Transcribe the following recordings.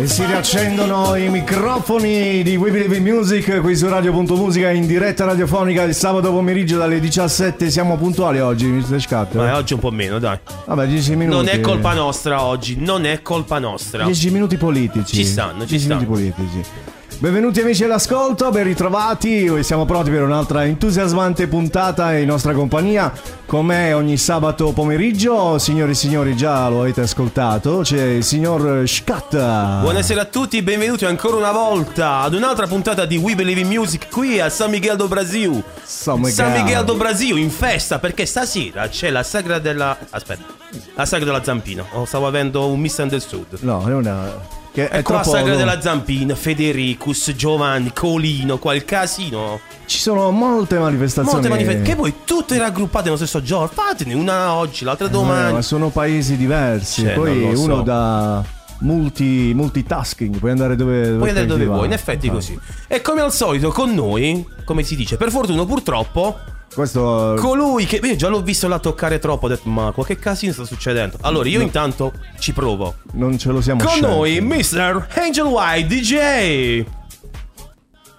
E si riaccendono i microfoni di We Believe in Music qui su Radio.musica in diretta radiofonica il sabato pomeriggio dalle 17. Siamo puntuali oggi, Mr. Scat? Ma oggi un po' meno, dai. Vabbè, 10 minuti. Non è colpa nostra oggi, non è colpa nostra. 10 minuti politici. Ci stanno, ci 10 stanno. minuti politici. Benvenuti amici all'ascolto, ben ritrovati, siamo pronti per un'altra entusiasmante puntata in nostra compagnia, con me ogni sabato pomeriggio, signori e signori già lo avete ascoltato, c'è il signor Scatta. Buonasera a tutti, benvenuti ancora una volta ad un'altra puntata di We Believe in Music qui a San Miguel do Brasil. San Miguel. San Miguel do Brasil in festa perché stasera c'è la sagra della. Aspetta, la sagra della Zampina. Oh, stavo avendo un misunderstood. No, è una... Che è Ecco la sagra della Zampina, Federicus, Giovanni, Colino, qua il casino. Ci sono molte manifestazioni. Molte manifestazioni. Che voi tutte raggruppate nello stesso giorno. Fatene una oggi, l'altra Eh, domani. ma sono paesi diversi. Cioè, Poi so. uno da multi, multitasking, puoi andare dove, dove Puoi andare dove vuoi, in effetti Ah. così. E come al solito con noi, come si dice, per fortuna purtroppo, Questo colui che io già l'ho visto là toccare troppo, ho detto ma qualche casino sta succedendo. Allora io intanto ci provo. non ce lo siamo Con scelti. noi Mr. Angel White DJ.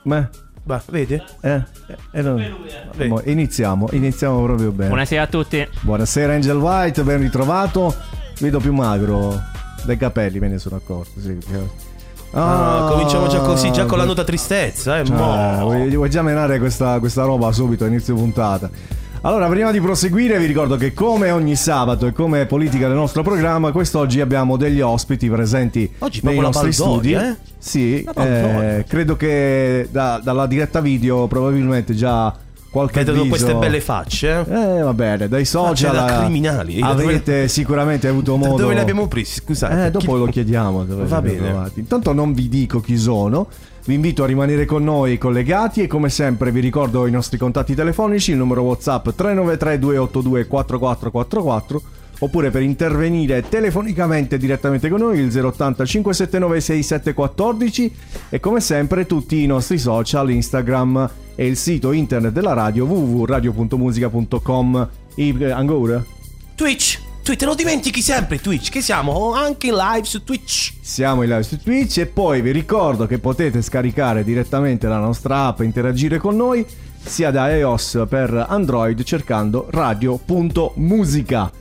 Ma, Beh, vedi? eh, eh, non- Vedi? Mo- iniziamo, iniziamo proprio bene. Buonasera a tutti. Buonasera Angel White, ben ritrovato. Vedo più magro dai capelli, me ne sono accorto. Sì. Ah, cominciamo già così, già con la nota tristezza, eh. Cioè, mo. vuoi, vuoi già menare questa, questa roba subito a inizio puntata? Allora, prima di proseguire, vi ricordo che come ogni sabato e come politica del nostro programma, quest'oggi abbiamo degli ospiti presenti Oggi nei nostri Baldoria, studi. eh? Sì, eh, credo che da- dalla diretta video probabilmente già qualche Vedono queste belle facce. eh. Eh, va bene, dai social da criminali. avete sicuramente avuto modo dove li abbiamo presi? Scusate. eh, dopo Chi- lo chiediamo. dove Va bene. trovati. Intanto non vi dico chi sono. Vi invito a rimanere con noi collegati e come sempre vi ricordo i nostri contatti telefonici, il numero WhatsApp 393 282 4444 oppure per intervenire telefonicamente direttamente con noi il 080 579 6714 e come sempre tutti i nostri social, Instagram e il sito internet della radio www.radio.musica.com e eh, ancora? Twitch. Twitch, te lo dimentichi sempre Twitch, che siamo anche live su Twitch. Siamo in live su Twitch e poi vi ricordo che potete scaricare direttamente la nostra app e interagire con noi sia da iOS per Android cercando radio.musica.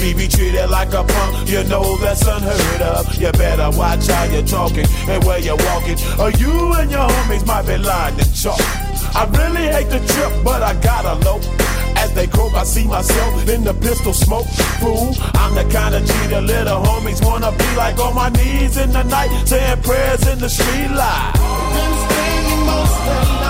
Be treated like a punk, you know that's unheard of. You better watch how you're talking and where you're walking, or you and your homies might be lying to chalk. I really hate the trip, but I gotta low. As they croak, I see myself in the pistol smoke. Fool, I'm the kind of the little homies wanna be like on my knees in the night, saying prayers in the street light. Been most of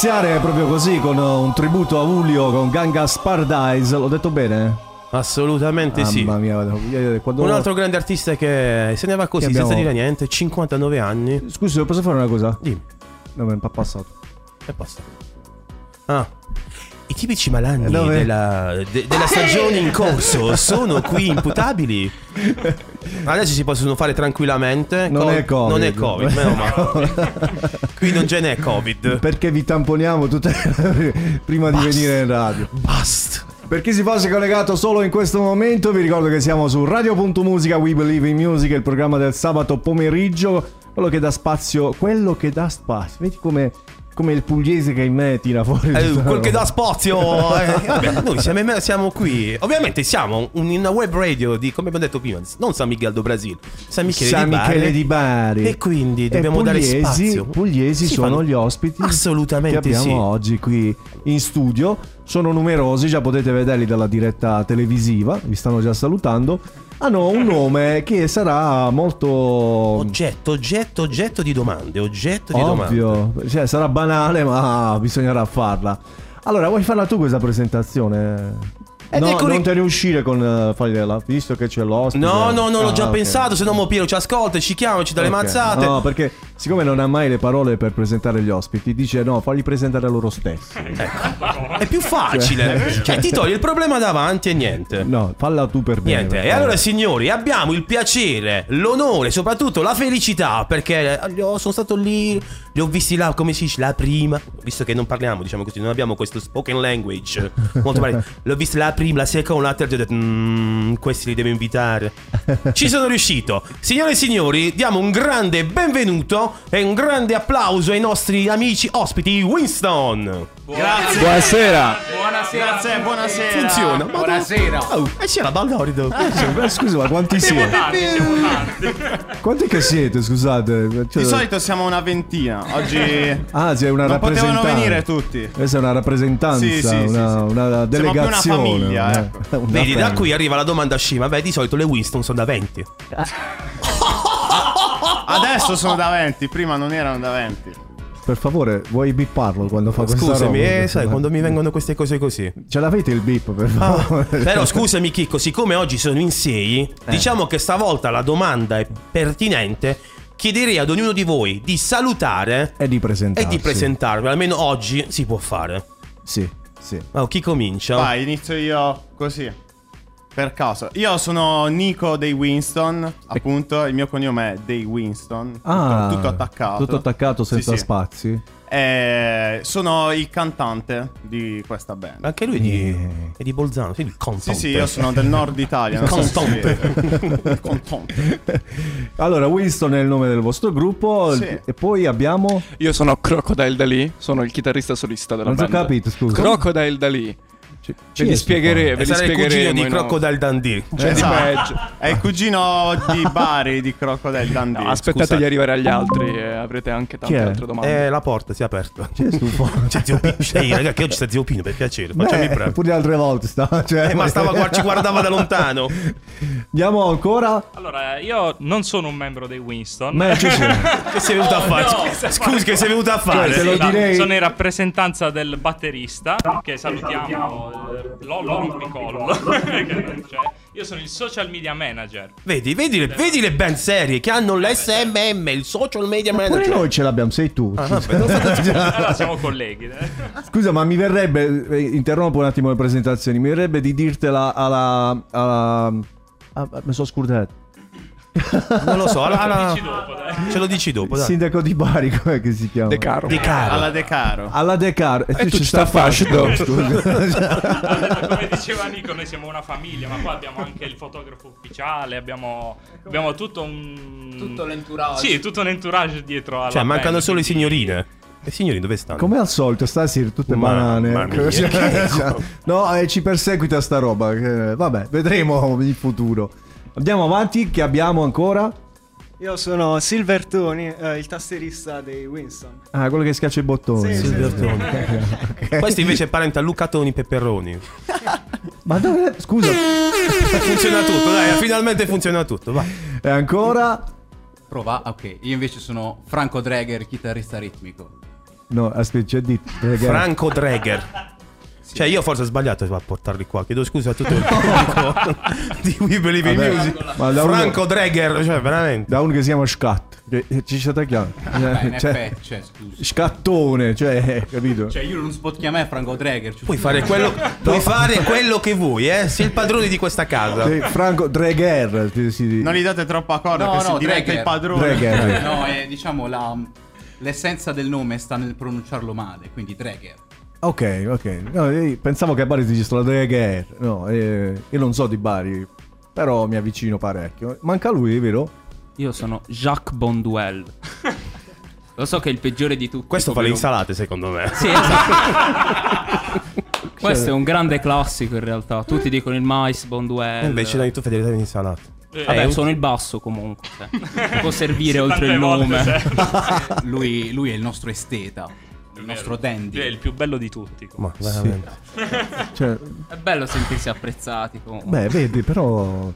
Iniziare proprio così con un tributo a Julio con Gangas Paradise. L'ho detto bene? Assolutamente sì. Mamma mia, eh, quando- Un altro grande artista che se ne va così abbiamo- senza dire niente, 59 anni. Scusi, posso fare una cosa? Dimmi, No, è passato. e basta. Ah. I tipici malanni dove? della, de- della stagione in corso sono qui imputabili. Adesso si possono fare tranquillamente. Non Co- è Covid. Non è Covid, meno male. Qui non ce n'è Covid. Perché vi tamponiamo tutte prima di venire in radio. Basta. Per chi si fosse collegato solo in questo momento, vi ricordo che siamo su Radio.musica We Believe in Music, il programma del sabato pomeriggio, quello che dà spazio, quello che dà spazio. Vedi come, come il pugliese che in me tira fuori. Eh, quel che dà spazio. eh, vabbè, noi siamo, siamo qui. Ovviamente siamo un- in una web radio di, come abbiamo detto prima, non San Miguel do Brasil, San Michele, San di, Bari. Michele di Bari. E quindi E dobbiamo dare pugliesi- spazio. Pugliesi Si sono fanno- gli ospiti Assolutamente che abbiamo sì. oggi qui in studio. Sono numerosi, già potete vederli dalla diretta televisiva, vi stanno già salutando. Hanno un nome che sarà molto Oggetto, oggetto, oggetto di domande. Oggetto di domande. ovvio, cioè sarà banale, ma bisognerà farla. Allora, vuoi farla tu questa presentazione? Ed no, eccoli- non te ne uscire con uh, fargliela, visto che c'è l'ospite. No, no, no, l'ho Ah, già ok. pensato, se no mo Piero ci ascolta, ci chiama, ci dà le Ok. mazzate. No, perché siccome non ha mai le parole per presentare gli ospiti, dice no, fagli presentare loro stessi. È più facile. Cioè, ti togli il problema davanti e niente. No, falla tu per bene. Niente, per e allora signori abbiamo il piacere, l'onore, soprattutto la felicità perché eh, io sono stato lì, li ho visti là, come si dice, la prima, visto che non parliamo, diciamo così, non abbiamo questo spoken language molto male, l'ho visto la prima, la seconda, la terza, ho detto, "Mm, questi li devo invitare. Ci sono riuscito. Signore e signori, diamo un grande benvenuto e un grande applauso ai nostri amici ospiti Winston. Grazie. Buonasera. Buonasera. Grazie, buonasera. Funziona. Ma Buonasera. Oh, e c'era Baldorido. Eh, Scusa, ma quanti siete? Quanti che siete, scusate? Cioè- Di solito siamo una ventina. Oggi Ah, c'è una non potevano venire tutti. Questa è una rappresentanza, Sì, sì, sì, una, sì. una delegazione. più una famiglia, eh. Una Vedi, da qui arriva la domanda scema. Beh, di solito le Winston sono da 20. Adesso sono da 20, prima non erano da 20. Per favore, vuoi bipparlo quando fa questa Scusami, eh, sai, quando mi vengono queste cose così. Ce l'avete il bip, per Ah, favore? però scusami Chicco, siccome oggi sono in 6, diciamo che stavolta la domanda è pertinente. Chiederei ad ognuno di voi di salutare E di presentarsi. e di presentarvi. Almeno oggi si può fare. Sì, sì. Oh, chi comincia? Vai, inizio io così. Per caso. Io sono Nico dei Winston, appunto, il mio cognome è dei Winston. Tutto, Ah, tutto attaccato. Tutto attaccato senza Sì, sì. Eh, sono il cantante di questa band. Anche lui di, Eh. è di Bolzano, sì, il cantante. Sì, sì, io sono del nord Italia. non si Cantante. Il cantante. Allora, Winston è il nome del vostro gruppo. Sì. E poi abbiamo. Io sono Crocodile Dali, sono il chitarrista solista della Non ti ho band. capito, scusa. Crocodile Dali. Ci- Ve ci li esco spieghere- qua. ve li sarà il cugino spiegheremo. di no- Crocodile Dundee. C'è di Esatto. peggio. È il cugino di Bari di Crocodile Dundee. No, aspettate scusate. di arrivare agli altri e avrete anche tante Chi è? altre domande. Eh, la porta si è aperta. Ci è stufo. C'è zio Pino. Ehi, raga, che oggi sta zio Pino, per piacere. Facciami Beh, bravo. pure le altre volte sta, cioè, Eh, ma stava, guard- ci guardava da lontano. Andiamo ancora. Allora, io non sono un membro dei Winston. Ma ci siamo. Che sei venuto a fare? Scusi, che sei venuto a fare? Cioè, te lo No, direi- Sono in rappresentanza del batterista, che salutiamo, Lollo Rompicollo. Io sono il social media manager. Vedi, vedi, le, vedi le band serie che hanno l'SMM, il social media Pure manager. noi ce l'abbiamo, sei tu. Ah, vabbè, Allora siamo colleghi. eh. Scusa, ma mi verrebbe. eh, Interrompo un attimo le presentazioni. Mi verrebbe di dirtela alla. alla ah, mi sono scordato. Non lo so, alla- alla- Dici dopo, dai. ce lo dici dopo, dai. sindaco di Bari, com'è che si chiama? De Caro. Di caro. Alla De Caro. Alla De Caro. E tu ci sta a fascio, scusa. Come diceva Nico, noi siamo una famiglia, ma qua abbiamo anche il fotografo ufficiale, abbiamo, abbiamo tutto un... Tutto l'entourage. Sì, tutto un entourage dietro alla Cioè, mancano band, solo le quindi- signorine. Le signorine dove stanno? Come al solito, stasera tutte Mamma banane. mia, Cioè, cioè, no, eh, ci perseguita sta roba. Vabbè, vedremo in futuro. Andiamo avanti, che abbiamo ancora? Io sono Silver Tony, eh, il tastierista dei Winston. Ah, quello che schiaccia i bottoni. Sì, sì, Silvertone. Ok. Questo invece è parente a Luca Toni Pepperoni. Ma dove? Scusa, Funziona tutto, dai, finalmente funziona tutto. Vai. e ancora? Prova, ok. Io invece sono Franco Dreger, chitarrista ritmico. No, aspetta, c'è di. Franco Dreger. Cioè, io forse ho sbagliato a portarli qua. Chiedo scusa a tutto il pubblico di We Believe in Music. ma da uno- Franco Dreger, cioè, veramente. Da uno che si chiama Scat. Che- Ci sta chiamando. In Cioè, cioè, scusa. scattone, cioè, capito? Cioè, io non si può chiamare Franco Dreger. cioè- Puoi fare quello, puoi fare quello che vuoi, eh? Sei il padrone di questa casa. Sì, Franco Dreger. si- si- Non gli date troppa corda No, che no, si diventa il padrone. Dreger. No, è, diciamo, la, l'essenza del nome sta nel pronunciarlo male, quindi Dreger. Ok, ok. No, pensavo che a Bari si dicesse la Dreger. No, eh, io non so di Bari, però mi avvicino parecchio. Manca lui, vero? Io sono Jacques Bonduel. Lo so che è il peggiore di tutti. Questo fa le insalate, secondo me. Sì, esatto. Questo è un grande classico in realtà. Tutti dicono il mais Bonduel. E invece dai, tu fai delle insalate. Vabbè, Eh, sono il basso comunque. cioè. Può servire oltre il nome. Lui, lui è il nostro esteta, il nostro dandy. È il più bello di tutti. Ma veramente. Cioè, È bello sentirsi apprezzati comunque. beh, vedi, però.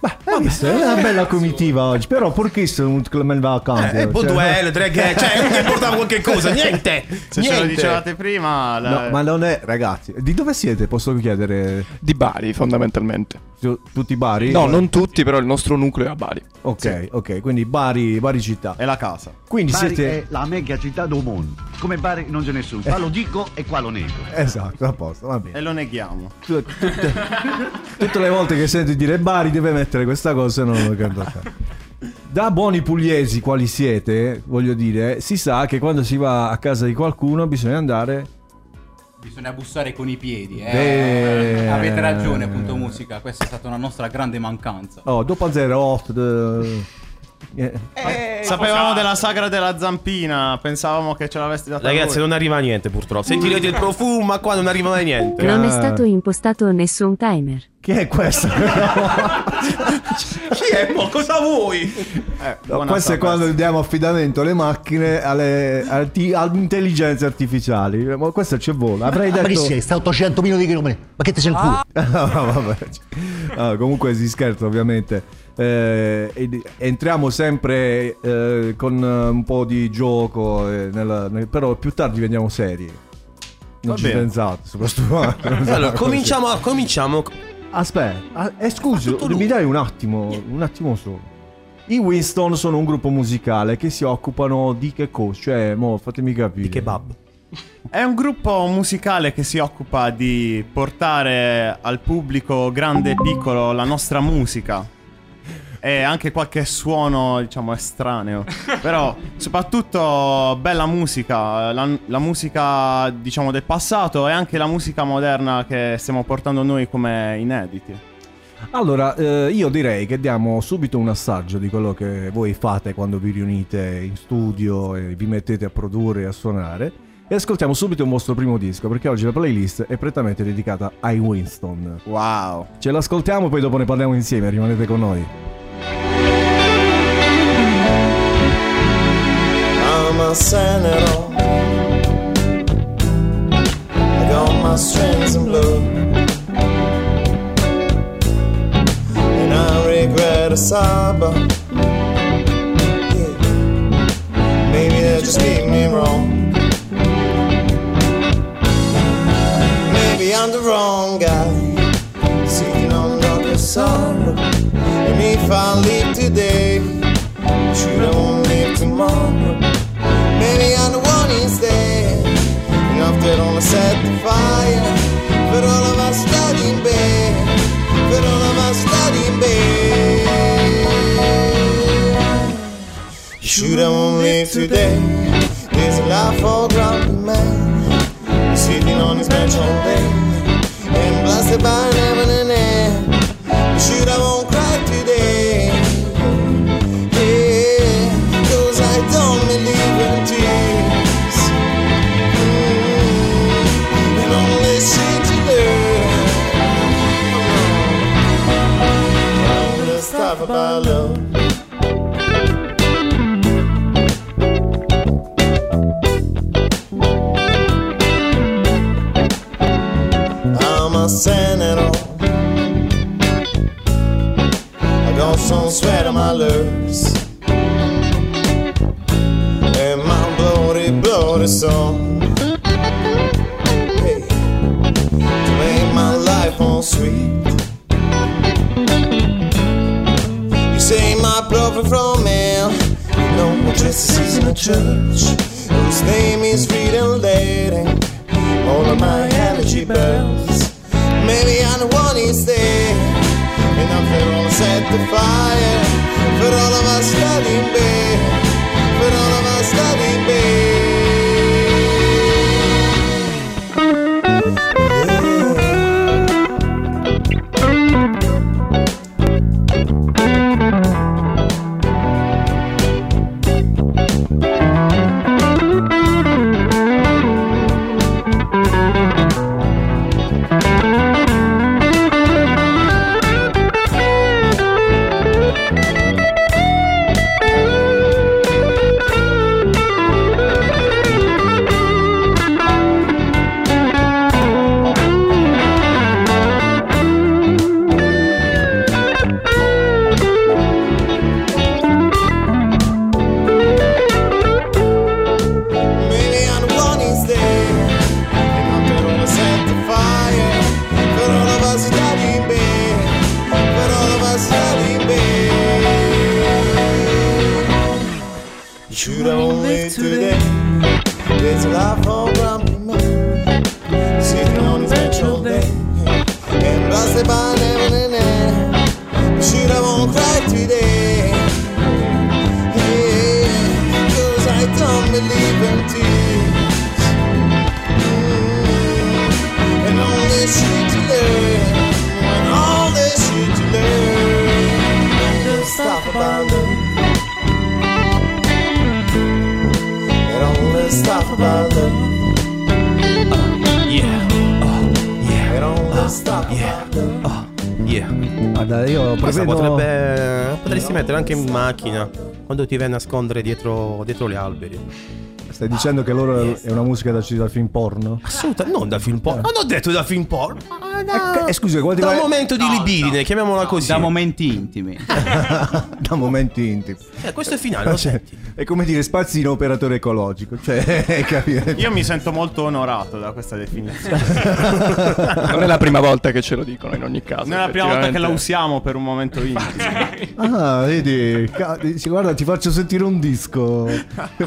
Beh, hai visto? È una bella comitiva oggi. Però perché sono un Clement vacanze? Eh, Bonduel, Dreger, cioè, non ti portava qualche cosa, niente. Se ce niente. lo dicevate prima, la- No, ma non è, ragazzi, di dove siete? Posso chiedere? Di Bari, fondamentalmente. Tu- Tutti Bari? No, non tutti, però il nostro nucleo è a Bari. Ok, ok, quindi Bari, Bari città. è la casa. Quindi Bari siete. è la mega città del mondo. Come Bari non c'è nessuno. Qua lo dico e qua lo nego. Esatto, a posto, va bene. E lo neghiamo. Tu- tutte, tutte le volte che senti dire Bari deve mettere questa cosa e non lo canto fare. Da buoni pugliesi quali siete, voglio dire, si sa che quando si va a casa di qualcuno bisogna andare Bisogna bussare con i piedi, eh. Beh. Avete ragione, punto musica. Questa è stata una nostra grande mancanza. Oh, dopo 08 de- eh, Sapevamo della sagra della zampina, pensavamo che ce l'aveste data Ragazzi, voi. non arriva niente purtroppo. Sentirete il profumo, ma qua non arriva mai niente. Ah. Non è stato impostato nessun timer. Chi è questo? Chi è? Mo, cosa vuoi? Eh, No, questo è quando diamo affidamento alle macchine, alle, arti- alle intelligenze artificiali. Ma questo ci vuole. Avrei Ma che detto. sei? Sta a 800 minuti di chilometri. Ma che ti sei il culo? Ah, vabbè. Ah, comunque si scherza ovviamente. Eh, ed- entriamo sempre eh, con eh, un po' di gioco, eh, nella- nel- però più tardi veniamo seri. Non Va ci bene. pensate fatto. Allora, cominciamo, cominciamo. Aspetta, ah, eh, scusi, mi dai un attimo, un attimo solo. I Winston sono un gruppo musicale che si occupano di che cosa? Cioè, mo, fatemi capire. Di kebab. È un gruppo musicale che si occupa di portare al pubblico grande e piccolo la nostra musica. E anche qualche suono, diciamo, estraneo. Però, soprattutto, bella musica. La, la musica, diciamo, del passato e anche la musica moderna che stiamo portando noi come inediti. Allora, eh, io direi che diamo subito un assaggio di quello che voi fate quando vi riunite in studio e vi mettete a produrre e a suonare. E ascoltiamo subito il vostro primo disco, perché oggi la playlist è prettamente dedicata ai Winston. Wow. Ce l'ascoltiamo, poi dopo ne parliamo insieme, rimanete con noi. I'm a senator. I got my strings in blue. And I regret a. Yeah. Maybe they just keep me wrong. Maybe I'm the wrong guy. Seeking on darkest sorrow. If I leave today, should I won't live tomorrow? Maybe I'm the one instead. Enough that only set the fire. But all of us study in bed. But all of us study in bed. You should have won't live today. There's a life for grumpy man. Sitting on his bench all day. And blasted by heaven and air. You should have about love. I'm a senator. I got some sweat on my lips. And my bloody, bloody song. Hey, to make my life more sweet. My prophet from hell. You know, just is in a church. Whose name is freedom letting all of my energy bells. Maybe I'm the one instead, and I'm there on set the fire. But all of us studying bed, but all of us studying Maybe macchina quando ti vai a nascondere dietro, dietro gli alberi. Stai dicendo che loro è una musica da dal film porno? Assolutamente, non da film porno. Non ho detto da film porno. Eh, scusa, quanti Da un momento di libidine, chiamiamola così. Da momenti intimi. da momenti intimi. Eh, questo è il finale, Cioè, è come dire spazzino operatore ecologico. Cioè, capire. Io mi sento molto onorato da questa definizione. Non è la prima volta che ce lo dicono in ogni caso. Non è la prima volta che la usiamo per un momento intimo. Ah, vedi, ca- dici, guarda, ti faccio sentire un disco.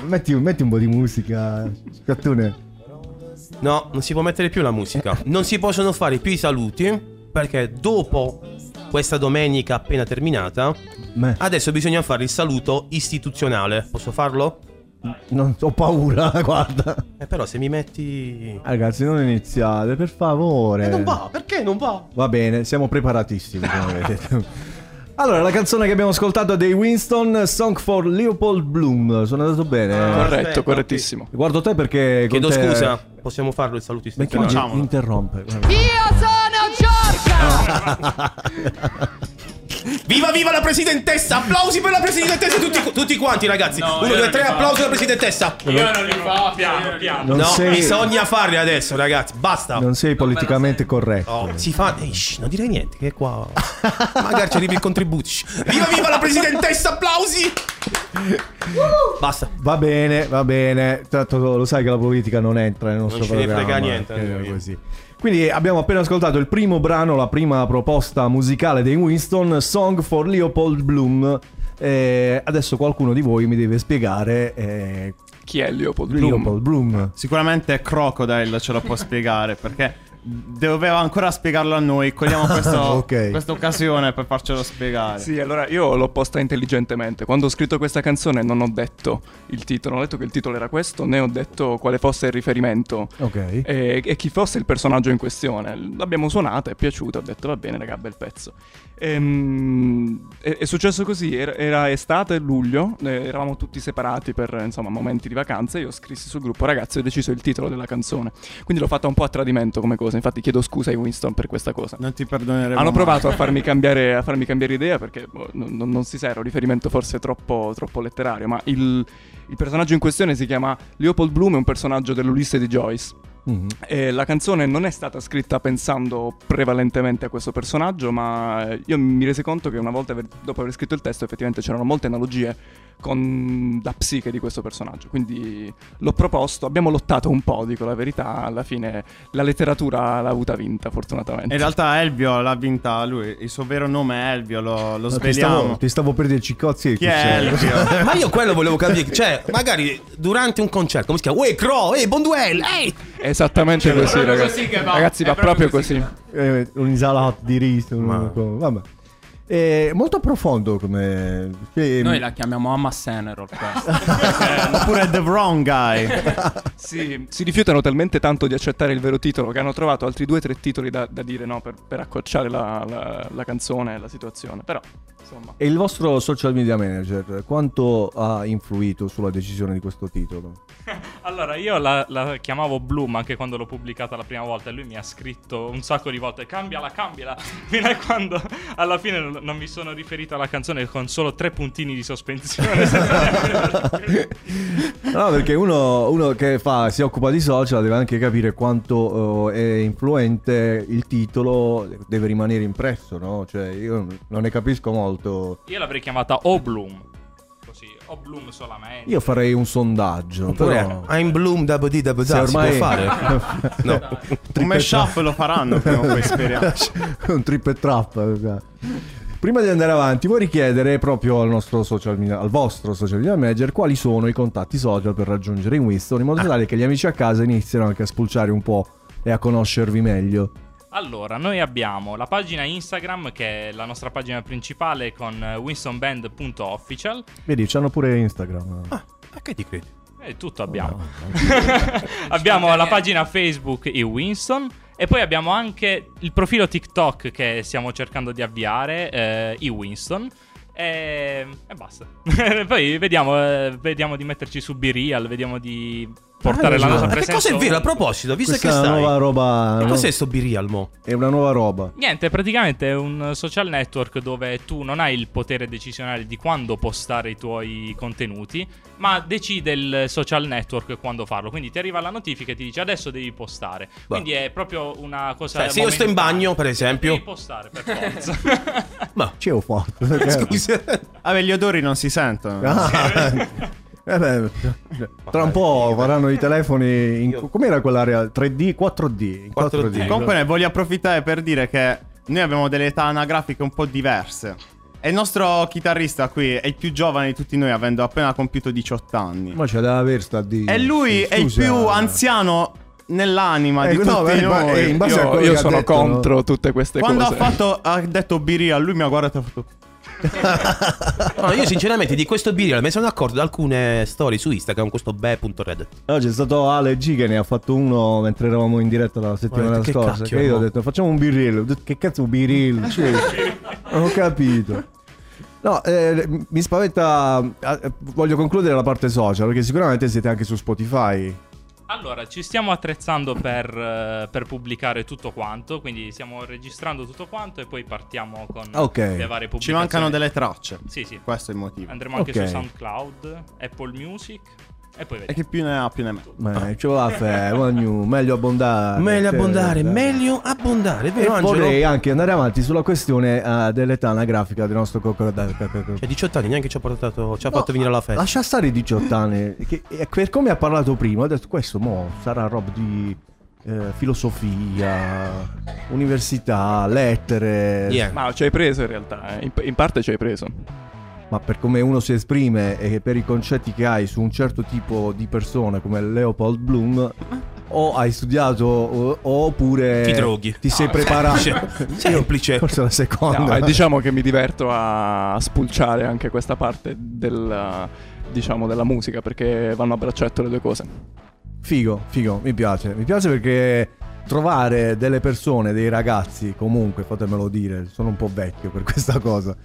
Metti, metti un po' di musica, scattone. No, non si può mettere più la musica. Non si possono fare più i saluti. Perché dopo questa domenica appena terminata, Beh. adesso bisogna fare il saluto istituzionale. Posso farlo? Non ho paura, guarda. Eh, però se mi metti. Ragazzi, non iniziate, per favore. Eh, non va, perché non va? Va bene, siamo preparatissimi, come vedete. Allora, la canzone che abbiamo ascoltato dei Winston, Song for Leopold Bloom. Sono andato bene? Corretto, aspetta, correttissimo. Guardo te perché. Chiedo te- scusa, possiamo farlo il saluto Ma chi istituzionale? mi interrompe? Io sono Giorgia! Viva viva la presidentessa! Applausi per la presidentessa tutti, tutti quanti ragazzi! No, Uno, due, non tre, applausi alla presidentessa! Io non li fa, piano, piano. Non no, sei- bisogna farli adesso ragazzi, basta! Non sei politicamente corretto. Oh, si fa. Ehi, shh, non dire niente, che qua. Magari ci arrivi il contributo. Viva viva la presidentessa! Applausi! Basta. Va bene, va bene. Tanto lo sai che la politica non entra nel nostro Non ce ne programma. frega niente, eh, così. Quindi abbiamo appena ascoltato il primo brano, la prima proposta musicale dei Winston, Song for Leopold Bloom. Eh, adesso qualcuno di voi mi deve spiegare eh, Chi è Leopold Bloom? Leopold Bloom. Sicuramente Crocodile ce lo può spiegare perché doveva ancora spiegarlo a noi. Cogliamo questa occasione per farcelo spiegare. Sì, allora io l'ho posta intelligentemente. Quando ho scritto questa canzone non ho detto il titolo, non ho detto che il titolo era questo, né ho detto quale fosse il riferimento Ok. e, e chi fosse il personaggio in questione. L'abbiamo suonata, è piaciuta, ho detto va bene raga, bel pezzo. Ehm, è, è successo così, era, era estate, luglio, eh, eravamo tutti separati per insomma momenti di vacanza, io scrissi sul gruppo ragazzi ho deciso il titolo della canzone, quindi l'ho fatta un po' a tradimento come cosa, infatti chiedo scusa ai Winston per questa cosa. Non ti perdoneremo. Hanno provato a farmi cambiare, a farmi cambiare idea perché boh, non, non- non si sa, era un riferimento forse troppo, troppo letterario, ma il, il personaggio in questione si chiama Leopold Bloom, è un personaggio dell'Ulisse di Joyce. Mhm. E la canzone non è stata scritta pensando prevalentemente a questo personaggio, ma eh, io mi resi conto che una volta, dopo aver scritto il testo, effettivamente c'erano molte analogie con la psiche di questo personaggio. Quindi l'ho proposto, abbiamo lottato un po', dico la verità, alla fine la letteratura l'ha avuta vinta, fortunatamente. In realtà Elvio l'ha vinta lui. Il suo vero nome è Elvio, lo, lo No, ti, stavo, ti stavo per dire Ciccozzi. Chi è Elvio? Ma io quello volevo capire. Cioè, magari durante un concerto, come si chiama? Uè, Cro, ehi, Bonduel, ehi! È esattamente Cioè, così, ragazzi. così che va. Ragazzi, va proprio proprio così così. Eh, un insalato di riso. Vabbè. È molto profondo come. che- Noi la chiamiamo Amma questa. Oppure The Wrong Guy. Sì, si rifiutano talmente tanto di accettare il vero titolo che hanno trovato altri due o tre titoli da, da dire no, per, per accorciare la, la- la canzone e la situazione. Però, insomma. E il vostro social media manager quanto ha influito sulla decisione di questo titolo? Allora, io la, la chiamavo Bloom anche quando l'ho pubblicata la prima volta e lui mi ha scritto un sacco di volte cambiala, cambiala, fino a quando alla fine non, mi sono riferito alla canzone con solo tre puntini di sospensione. No, perché uno, uno che fa, si occupa di social deve anche capire quanto eh, è influente il titolo, deve rimanere impresso, no? Cioè, io non ne capisco molto. Io l'avrei chiamata O Bloom. Così, O Bloom solamente. Io farei un sondaggio. Oppure però... I'm Bloom da Bodi da Se ormai- può fare? No. Un mashup lo faranno prima o poi speriamo. un trip e trap. esatto. Prima di andare avanti, vorrei chiedere proprio al nostro social media, al vostro social media manager, quali sono i contatti social per raggiungere in Winston, in modo tale che gli amici a casa iniziano anche a spulciare un po' e a conoscervi meglio. Allora, noi abbiamo la pagina Instagram che è la nostra pagina principale con eh, winstonband.official Vedi, c'hanno pure Instagram. Ma che ti credi? e tutto abbiamo. abbiamo la pagina Facebook i Winston e poi abbiamo anche il profilo TikTok che stiamo cercando di avviare, eh, i Winston. E, e basta. poi vediamo, eh, vediamo di metterci su B-Real, vediamo di portare la nostra Che presenza. cosa è vero? A proposito, visto Questa che è una stai. nuova roba. Che no? cos'è sto Birial mo? È una nuova roba. Niente, praticamente è un social network dove tu non hai il potere decisionale di quando postare i tuoi contenuti, ma decide il social network quando farlo. Quindi ti arriva la notifica e ti dice adesso devi postare. Quindi è proprio una cosa. Cioè, se io sto in bagno, per esempio. Devi postare per forza. Ma C'è un forte. scusa. Vabbè, gli odori non si sentono. Ah. Eh beh, tra un po' faranno i telefoni in... com'era quell'area 3D 4D in 4D, Comunque ne voglio approfittare per dire che noi abbiamo delle età anagrafiche un po' diverse. E il nostro chitarrista qui è il più giovane di tutti noi, avendo appena compiuto 18 anni. ma c'è da aver sta di E lui è il Scusa. più anziano nell'anima Eh, di no, tutti eh, ma- noi. eh, in base a Io, quello io che ha sono detto, contro no? tutte queste Quando cose. ha fatto ha detto Biria, lui mi ha guardato e ha fatto No, io sinceramente di questo Birial mi sono accorto da alcune storie su Instagram, questo be.red. No, c'è stato Ale G che ne ha fatto uno mentre eravamo in diretta la settimana che scorsa. cacchio, che io ho no? detto facciamo un birrill. Ho detto, Che cazzo un birrill? Cioè, non ho capito. No, eh, mi spaventa. eh, Voglio concludere la parte social, perché sicuramente siete anche su Spotify. Allora, ci stiamo attrezzando per, eh, per pubblicare tutto quanto, quindi stiamo registrando tutto quanto e poi partiamo con Ok. le varie pubblicazioni. Ci mancano delle tracce. Sì, sì. Questo è il motivo. Andremo anche Ok. su SoundCloud, Apple Music e poi E vediamo. che più ne ha più ne mette. Ma ce la fai, meglio abbondare. Meglio abbondare, eh. meglio abbondare, E vero Angelo? vorrei anche andare avanti sulla questione eh, dell'età anagrafica del nostro cocco. Cioè 18 anni neanche ci ha portato, ci ha fatto venire alla festa. Lascia stare i 18 anni. Che, e per come ha parlato prima, ho detto questo mo sarà roba di eh, filosofia, università, lettere. Ma ci hai preso in realtà, eh. in, in parte ci hai preso. Ma per come uno si esprime e per i concetti che hai su un certo tipo di persone come Leopold Bloom, o hai studiato o- oppure Ti droghi. ti sei No, preparato. semplice. Semplice. Forse la seconda. No, e diciamo che mi diverto a spulciare anche questa parte del, diciamo, della musica perché vanno a braccetto le due cose. Figo, figo, mi piace. Mi piace perché trovare delle persone, dei ragazzi, comunque, fatemelo dire, sono un po' vecchio per questa cosa.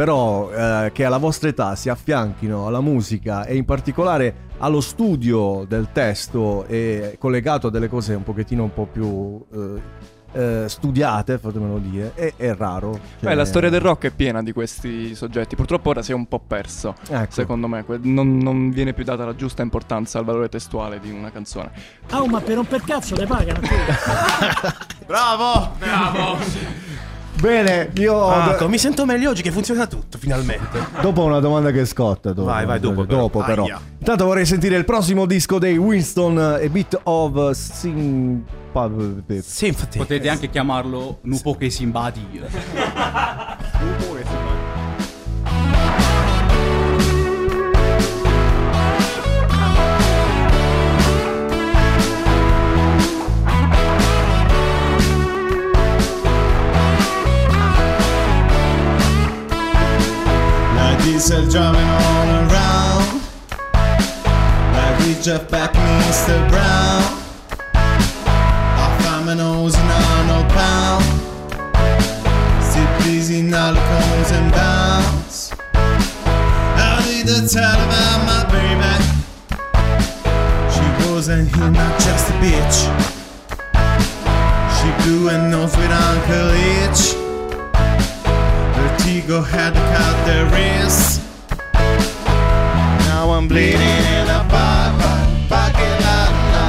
Però eh, che alla vostra età si affianchino alla musica e in particolare allo studio del testo e collegato a delle cose un pochettino un po' più eh, eh, studiate, fatemelo dire, è, è raro. Cioè, Beh, la storia del rock è piena di questi soggetti. Purtroppo ora si è un po' perso. Ecco. Secondo me, non, non viene più data la giusta importanza al valore testuale di una canzone. Ah, ma per un per cazzo le pagano. Bravo! Bravo! Bene, io Ah, ecco, mi sento meglio oggi che funziona tutto, finalmente. Dopo una domanda che scotta. Dopo, Vai, vai, dopo, però. Dopo, però. Aia. Intanto vorrei sentire il prossimo disco dei Winston, A Bit of Sympathy. Sympathy. Potete anche chiamarlo Nupo che simbati. Like diesel driving all around. Like we just back Mr. Brown. My nose and I no pound. Still pleasing all the cones and bounds. I need to tell about my baby. She wasn't here, not just a bitch. She blew her nose with Uncle Itch. Vertigo had to cut their wrists. Now I'm bleeding in a papa, pocket la la.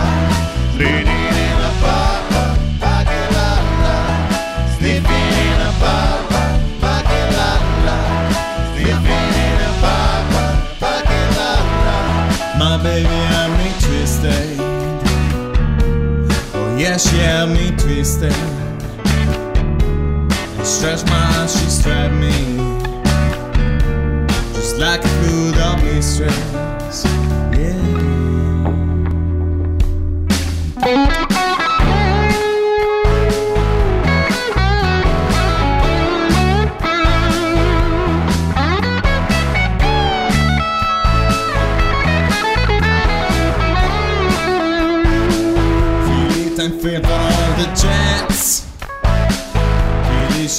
Bleeding in a papa, pocket la la. Sniffing in a papa, pocket la la. Sniffing in a papa, pocket la la. My baby had me twisted. Oh yeah, she had me twisted. I stretch my she strapped me Just like a good old mistress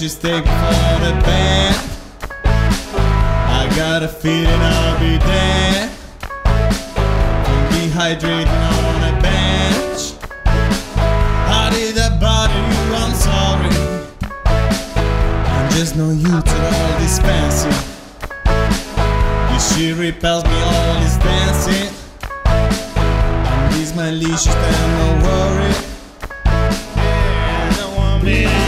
Delicious day for the band. I got a feeling I'll be there. Dehydrating on a bench. How did that bother you? I'm sorry. I'm just no use at all this fancy. Shit repels me, all this dancing. And these my leashes, then no worry. Yeah, no one bleeding in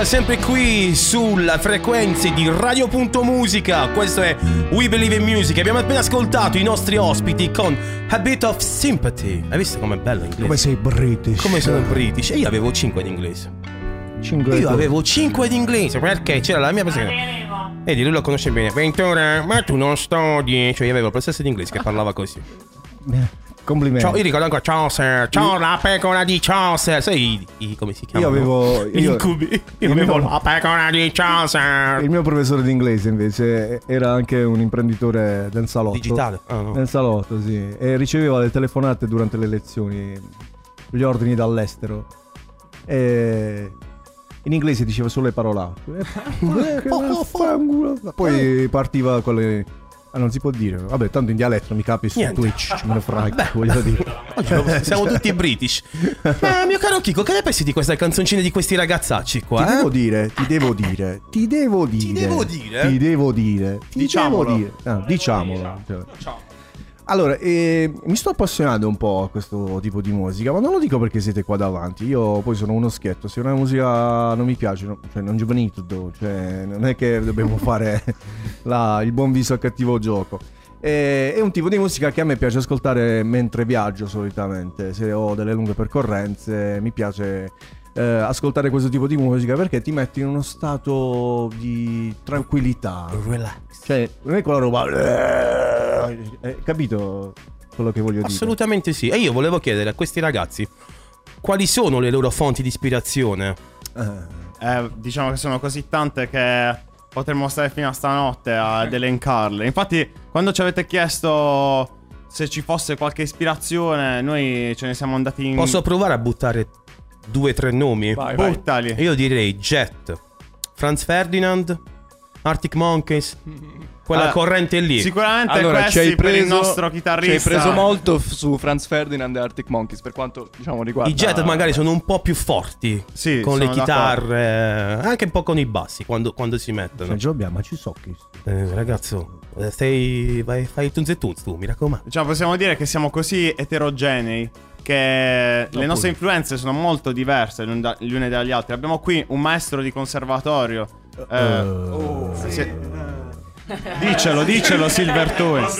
diretta sempre qui sulla frequenze di Radio.musica. Questo è We Believe in Music. Abbiamo appena ascoltato i nostri ospiti con A Bit of Sympathy. Hai visto com'è bello l'inglese? Come sei british? Come sono british? E io avevo 5 di inglese. Cinque Io cose. avevo 5 di inglese perché c'era la mia persona. Vedi, lui lo conosce bene. Ventura, ma tu non studi. Cioè, io avevo il professore di inglese che parlava così. Complimenti. Ciao, io ricordo ancora Chaucer. Ciao, la pecora di Chaucer. Sai i, i- come si Io chiamano? avevo. Gli Io, incubi. Io avevo mio- la pecora di Chaucer. Il mio professore di inglese invece era anche un imprenditore del salotto. Digitale? Ah, no. Nel salotto, sì. E riceveva le telefonate durante le lezioni, gli ordini dall'estero. E in inglese diceva solo le parolacce. Eh. Poi partiva con le... Ah, non si può dire. Vabbè, tanto in dialetto mi capi su Niente. Twitch, me ne frega, voglio dire. Oggi siamo tutti british. Ma mio caro Chico, che ne pensi di questa canzoncina di questi ragazzacci qua? Ti eh? devo dire, ti devo dire, ti devo dire. devo dire? Ti devo dire. Ti Diciamolo. devo dire. Ah, diciamolo. Cioè. Allora, eh, mi sto appassionando un po' a questo tipo di musica, ma non lo dico perché siete qua davanti. Io poi sono uno schietto. Se una musica non mi piace, no- cioè non giovanito, cioè non è che dobbiamo fare la- il buon viso al cattivo gioco. Eh, è un tipo di musica che a me piace ascoltare mentre viaggio solitamente. Se ho delle lunghe percorrenze, mi piace eh, ascoltare questo tipo di musica perché ti metti in uno stato di tranquillità. Relax. Cioè, non è quella roba. Eh, capito quello che voglio dire? Assolutamente sì. E io volevo chiedere a questi ragazzi quali sono le loro fonti di ispirazione. Eh, diciamo che sono così tante che potremmo stare fino a stanotte ad elencarle. Infatti, quando ci avete chiesto se ci fosse qualche ispirazione, noi ce ne siamo andati in. Posso provare a buttare due o tre nomi? Vai, vai. Buttali. Io direi Jet, Franz Ferdinand, Arctic Monkeys, quella Allora, corrente lì. Sicuramente Allora, ci hai per il preso, nostro ci hai chitarrista. preso molto f- su Franz Ferdinand e Arctic Monkeys per quanto diciamo riguarda I jet magari sono un po' più forti Sì, con le chitarre, anche un po' con i bassi quando, quando si mettono. Cioè, Giobia, ma ci so che. Eh, ragazzo, eh, stai, vai, fai il tunz e tunz tu, mi raccomando. Diciamo, possiamo dire che siamo così eterogenei che le nostre influenze sono molto diverse le une dagli altri. Abbiamo qui un maestro di conservatorio. eh, Oh. si- Dicelo, dicelo Silver Toys.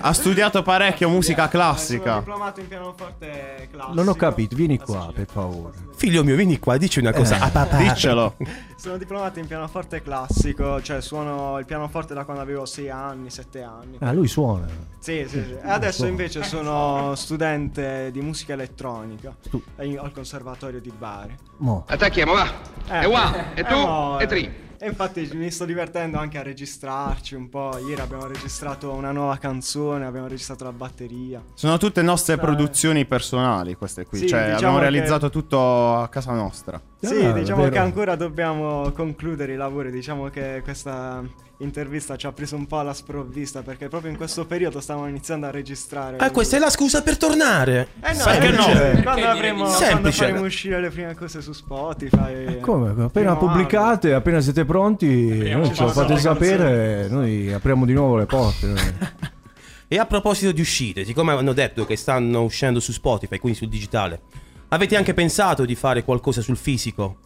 Ha studiato parecchio musica Sono classica. diplomato in pianoforte classico. Non ho capito, vieni qua, per favore. Figlio mio, vieni qua, dici una cosa. Eh, a papà. Diccelo. Sono diplomato in pianoforte classico, cioè suono il pianoforte da quando avevo 6 anni, 7 anni. Ah, lui suona. Sì, sì, sì. E adesso invece sono studente di musica elettronica Stu- in- al conservatorio di Bari. Mo. Attacchiamo, va. Eh, e one, e eh, tu, no, e eh. tre. E infatti mi sto divertendo anche a registrarci un po'. Ieri abbiamo registrato una nuova canzone, abbiamo registrato la batteria. Sono tutte nostre Dai. produzioni personali queste qui. Sì, cioè, diciamo abbiamo che- realizzato tutto a casa nostra. Sì, Ah, diciamo vero. che ancora dobbiamo concludere i lavori. Diciamo che questa intervista ci ha preso un po' alla sprovvista perché proprio in questo periodo stavamo iniziando a registrare. Ah, questa è la scusa per tornare. Eh no, Perché eh, no? cioè, Quando, avremo, quando Semplice. faremo uscire le prime cose su Spotify. Come? Appena pubblicate, appena siete pronti, noi ce lo fate sapere, noi apriamo di nuovo le porte. noi. E a proposito di uscite, siccome hanno detto che stanno uscendo su Spotify, quindi sul digitale, avete anche pensato di fare qualcosa sul fisico?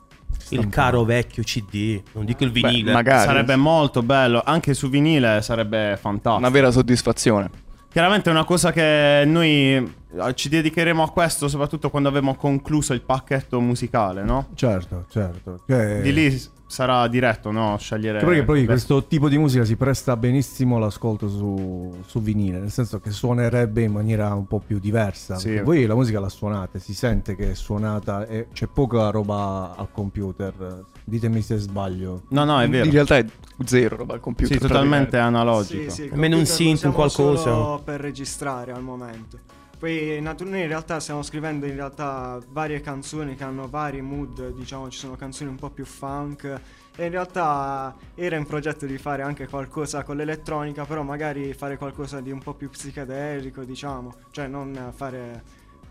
Il caro vecchio CD, non dico il vinile. magari. Sarebbe molto bello. Anche su vinile sarebbe fantastico. una vera soddisfazione. Chiaramente è una cosa che noi eh, ci dedicheremo a questo soprattutto quando avremo concluso il pacchetto musicale, no? Certo, certo. Cioè, Di lì sarà diretto, no? Scegliere... Che perché poi questo tipo di musica si presta benissimo all'ascolto su, su vinile, nel senso che suonerebbe in maniera un po' più diversa. Sì. Voi la musica la suonate, si sente che è suonata e c'è poca roba al computer. Ditemi se sbaglio. No, no, è vero. In realtà è zero roba al computer. Sì, totalmente analogico. Sì, sì, il Almeno un synth, un qualcosa. solo per registrare al momento. Poi noi in realtà stiamo scrivendo in realtà varie canzoni che hanno vari mood, diciamo ci sono canzoni un po' più funk. E in realtà era in progetto di fare anche qualcosa con l'elettronica, però magari fare qualcosa di un po' più psichedelico, diciamo, cioè non fare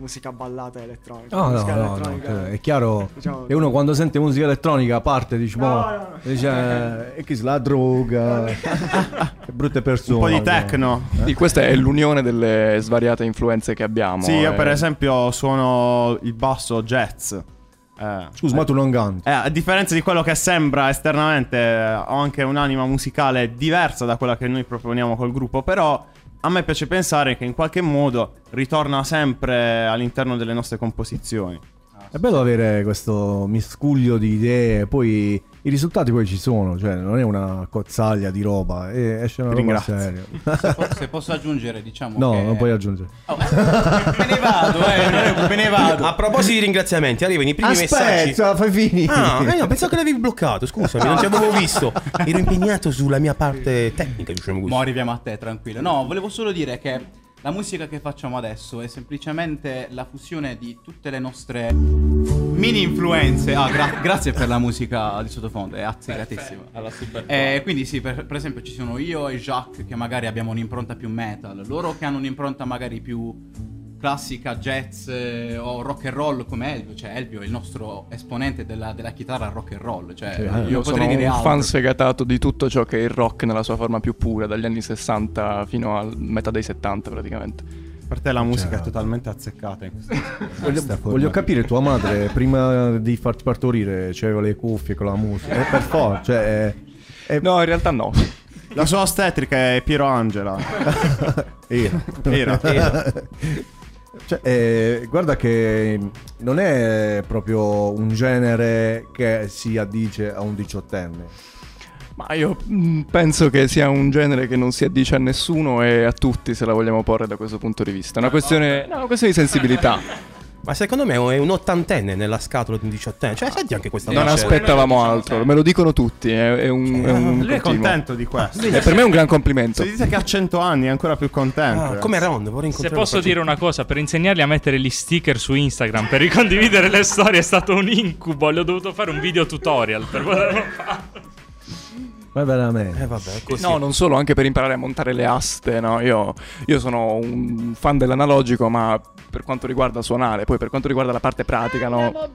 musica ballata elettronica. No, no, musica no, no, elettronica, cioè, è chiaro. diciamo- E uno quando sente musica elettronica parte, dice, No, "Mo", no, no. dice, eh, e chi la droga, che brutte persone. Un po' di techno. Sì, questa è l'unione delle svariate influenze che abbiamo. Sì, io eh. per esempio suono il basso jazz. Eh, Scusa, ma tu non canti. eh, a differenza di quello che sembra esternamente, eh, ho anche un'anima musicale diversa da quella che noi proponiamo col gruppo, però a me piace pensare che in qualche modo ritorna sempre all'interno delle nostre composizioni. È bello avere questo miscuglio di idee, poi i risultati poi ci sono, cioè non è una cozzaglia di roba, e esce una Ti roba seria. Se, po- se posso aggiungere, diciamo No, che... non puoi aggiungere. Me ne vado, eh, è- me ne vado. A proposito di ringraziamenti, arrivano i primi messaggi. Aspetta, fai finire. Ah, eh, no, pensavo che l'avevi bloccato, scusami, non ti avevo visto. Ero impegnato sulla mia parte tecnica, diciamo così. Mo arriviamo a te, tranquillo. No, volevo solo dire che la musica che facciamo adesso è semplicemente la fusione di tutte le nostre mini influenze. Ah, gra- grazie per la musica di sottofondo, è azzeccatissima. Eh, quindi sì, per, per esempio ci sono io e Jacques che magari abbiamo un'impronta più metal, loro che hanno un'impronta magari più classica jazz eh, o rock and roll come Elvio, cioè Elvio è il nostro esponente della, della chitarra rock and roll, cioè Sì, io io sono potrei dire un altro. fan sfegatato di tutto ciò che è il rock nella sua forma più pura, dagli anni 60 fino a metà dei 70 praticamente. Per te la musica è totalmente azzeccata in Voglio, voglio capire, tua madre prima di farti partorire c'aveva le cuffie con la musica. Eh, per forza, cioè... è- è- No, in realtà no. La sua ostetrica è Piero Angela. Era. Era. Era. Cioè, eh, guarda che non è proprio un genere che si addice a un diciottenne. Ma io mm, penso che sia un genere che non si addice a nessuno e a tutti se la vogliamo porre da questo punto di vista. È una questione, no, una questione di sensibilità. Ma secondo me è un ottantenne nella scatola di un diciottenne. Cioè, senti anche questa Non aspettavamo altro, me lo dicono tutti, è, è un, è un Lui è contento di questo. E per me è un gran complimento. Se dite che ha 100 anni è ancora più contento. Ah, come Ron, vorrei Se incontrarlo. posso dire una cosa, per insegnarli a mettere gli sticker su Instagram, per ricondividere le storie è stato un incubo. Le ho dovuto fare un video tutorial per poterlo fare. Ma veramente. Eh, vabbè, così. No, non solo, anche per imparare a montare le aste, no? Io, io sono un fan dell'analogico, ma per quanto riguarda suonare, poi per quanto riguarda la parte pratica, no?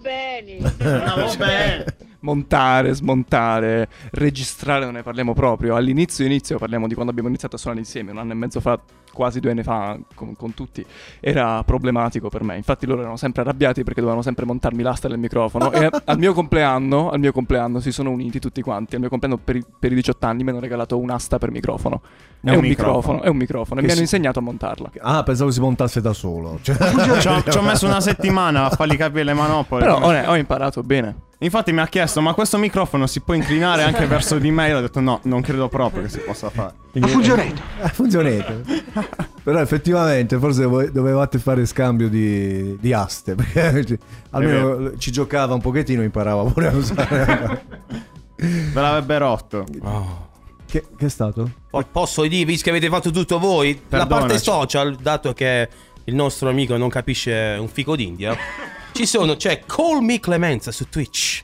Montare, smontare, registrare non ne parliamo proprio. All'inizio inizio parliamo di quando abbiamo iniziato a suonare insieme, un anno e mezzo fa, quasi due anni fa, con, con tutti, era problematico per me. Infatti loro erano sempre arrabbiati perché dovevano sempre montarmi l'asta del microfono. e al mio compleanno, al mio compleanno si sono uniti tutti quanti. Al mio compleanno per i, per i 18 anni mi hanno regalato un'asta per microfono. È, un microfono, è un microfono. E mi hanno si- insegnato a montarla. Ah, pensavo si montasse da solo. Cioè- ci, ho, ci ho messo una settimana a fargli capire le manopole. Però come- ho, ho imparato bene. Infatti mi ha chiesto, ma questo microfono si può inclinare anche verso di me? Io ho detto no, non credo proprio che si possa fare. Ha funzionato. Ha funzionato. Però effettivamente forse voi dovevate fare scambio di, di aste. Perché almeno ci giocava un pochettino e imparava pure a usare. Ve l'avrebbe rotto. che, che è stato? Po- Posso dire, visto che avete fatto tutto voi, la parte Perdonaci. social, dato che il nostro amico non capisce un fico d'India, ci sono, c'è Call Me Clemenza su Twitch.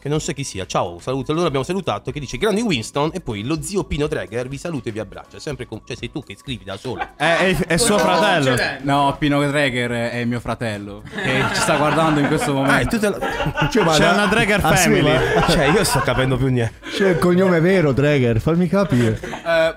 Che non so chi sia. Ciao, saluto. Allora abbiamo salutato. Che dice Grandi Winston. E poi lo zio Pino Dreger vi saluta e vi abbraccia. Sempre con. Cioè, sei tu che scrivi da solo. È, è- è suo fratello. No, Pino Dreger è mio fratello che ci sta guardando in questo Ah, momento. tutta la- Cioè, C'è da- una Dreger Ah, sì, family. ma- Cioè, io sto capendo più niente. C'è il cognome vero, Dreger, fammi capire. Eh,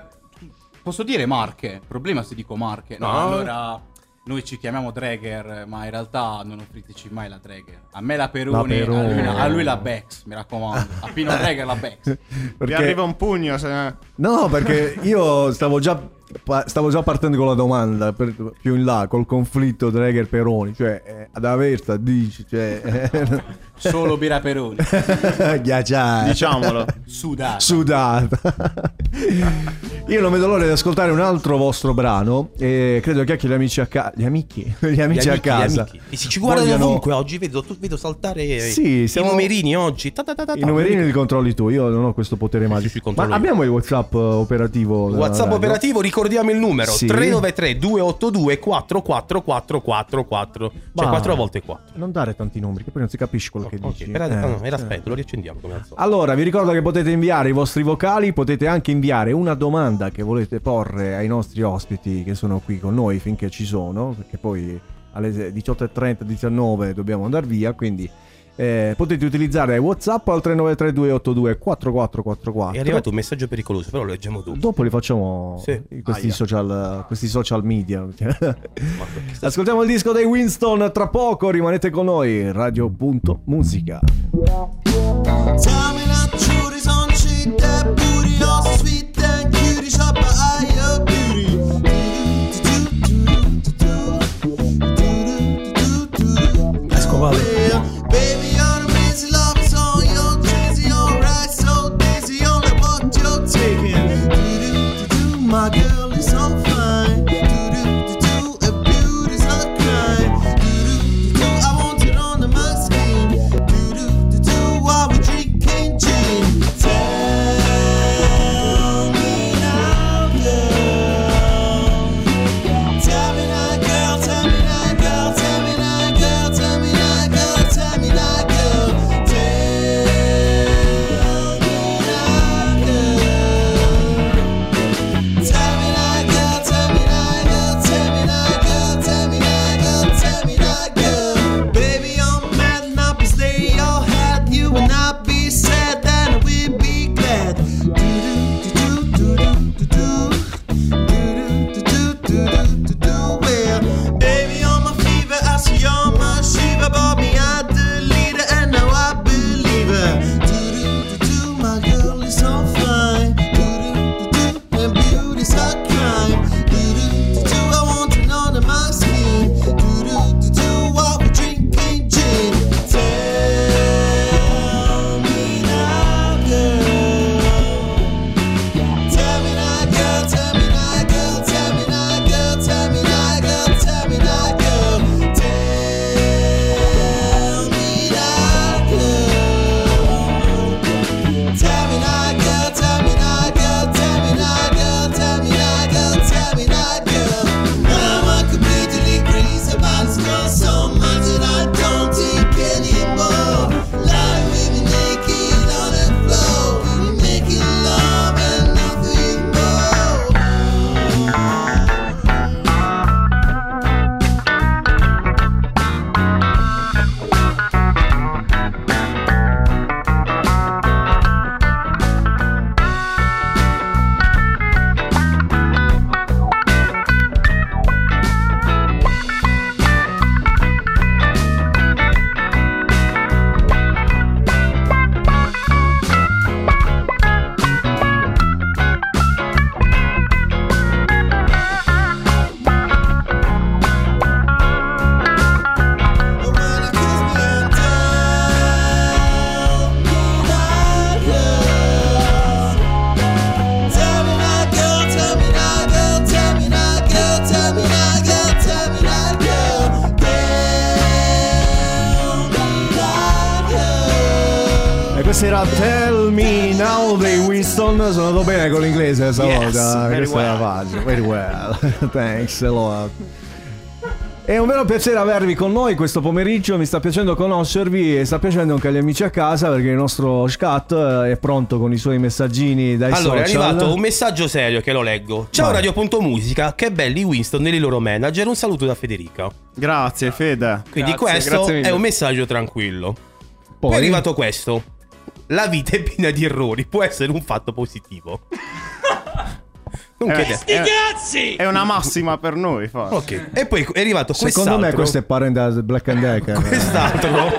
posso dire marche? Problema se dico marche. No, No. allora noi ci chiamiamo Dreger, ma in realtà non offriteci mai la Dreger. A me la Peroni, La Peroni. A, lui, a lui la Bex, mi raccomando. A Pino Dreger la Bex. Vi Perché- arriva un pugno. Se... No, perché io stavo già, stavo già partendo con la domanda per- più in là, col conflitto Dreger Peroni, cioè eh, ad Aversa dici, cioè... Solo birra Peroni. Ghiacciata. Diciamolo. Sudata. Sudata. Io non vedo l'ora di ascoltare un altro vostro brano e credo che anche gli amici a casa... Gli amici? Gli amici Gli a amici, gli casa. amici. E si ci guardano vogliono- ovunque oggi. Vedo, tu- vedo saltare Sì, siamo- i numerini oggi. Ta ta ta. I numerini li controlli tu, io non ho questo potere magico. sì, Ma abbiamo il WhatsApp eh, operativo. della WhatsApp radio? operativo, ricordiamo il numero Sì. 393 282 44444. Cioè Ma- 4 volte 4. Non dare tanti numeri, che poi non si capisce quello che dici. Era, Eh, no, era eh. aspetto, lo riaccendiamo come al solito. Allora, vi ricordo che potete inviare i vostri vocali, potete anche inviare una domanda che volete porre ai nostri ospiti che sono qui con noi finché ci sono, perché poi alle 18.30, 19 dobbiamo andare via, quindi eh, potete utilizzare WhatsApp al 393282 4444. È arrivato un messaggio pericoloso, però lo leggiamo dopo. Dopo li facciamo Sì. in questi, social, questi social media. Ascoltiamo il disco dei Winston tra poco, rimanete con noi, radio.musica. Tell Winston. Sono andato bene con l'inglese Yes, stavolta. very questa è la well. facile. Very well. Thanks a lot. È un vero piacere avervi con noi questo pomeriggio, mi sta piacendo conoscervi e sta piacendo anche agli amici a casa perché il nostro Scat eh, è pronto con i suoi messaggini dai Allora, è social. arrivato un messaggio serio che lo leggo. Ciao Vai. Radio.musica, che belli Winston e i loro manager. Un saluto da Federica. Grazie, Fede. Quindi Grazie, questo grazie è un messaggio tranquillo. Poi, Poi? è arrivato questo. La vita è piena di errori, può essere un fatto positivo. Non Eh, chiede- Sti cazzi! È una massima per noi, forse. Ok. E poi è arrivato quest'altro. Secondo me questo è parente da Black and Decker. Quest'altro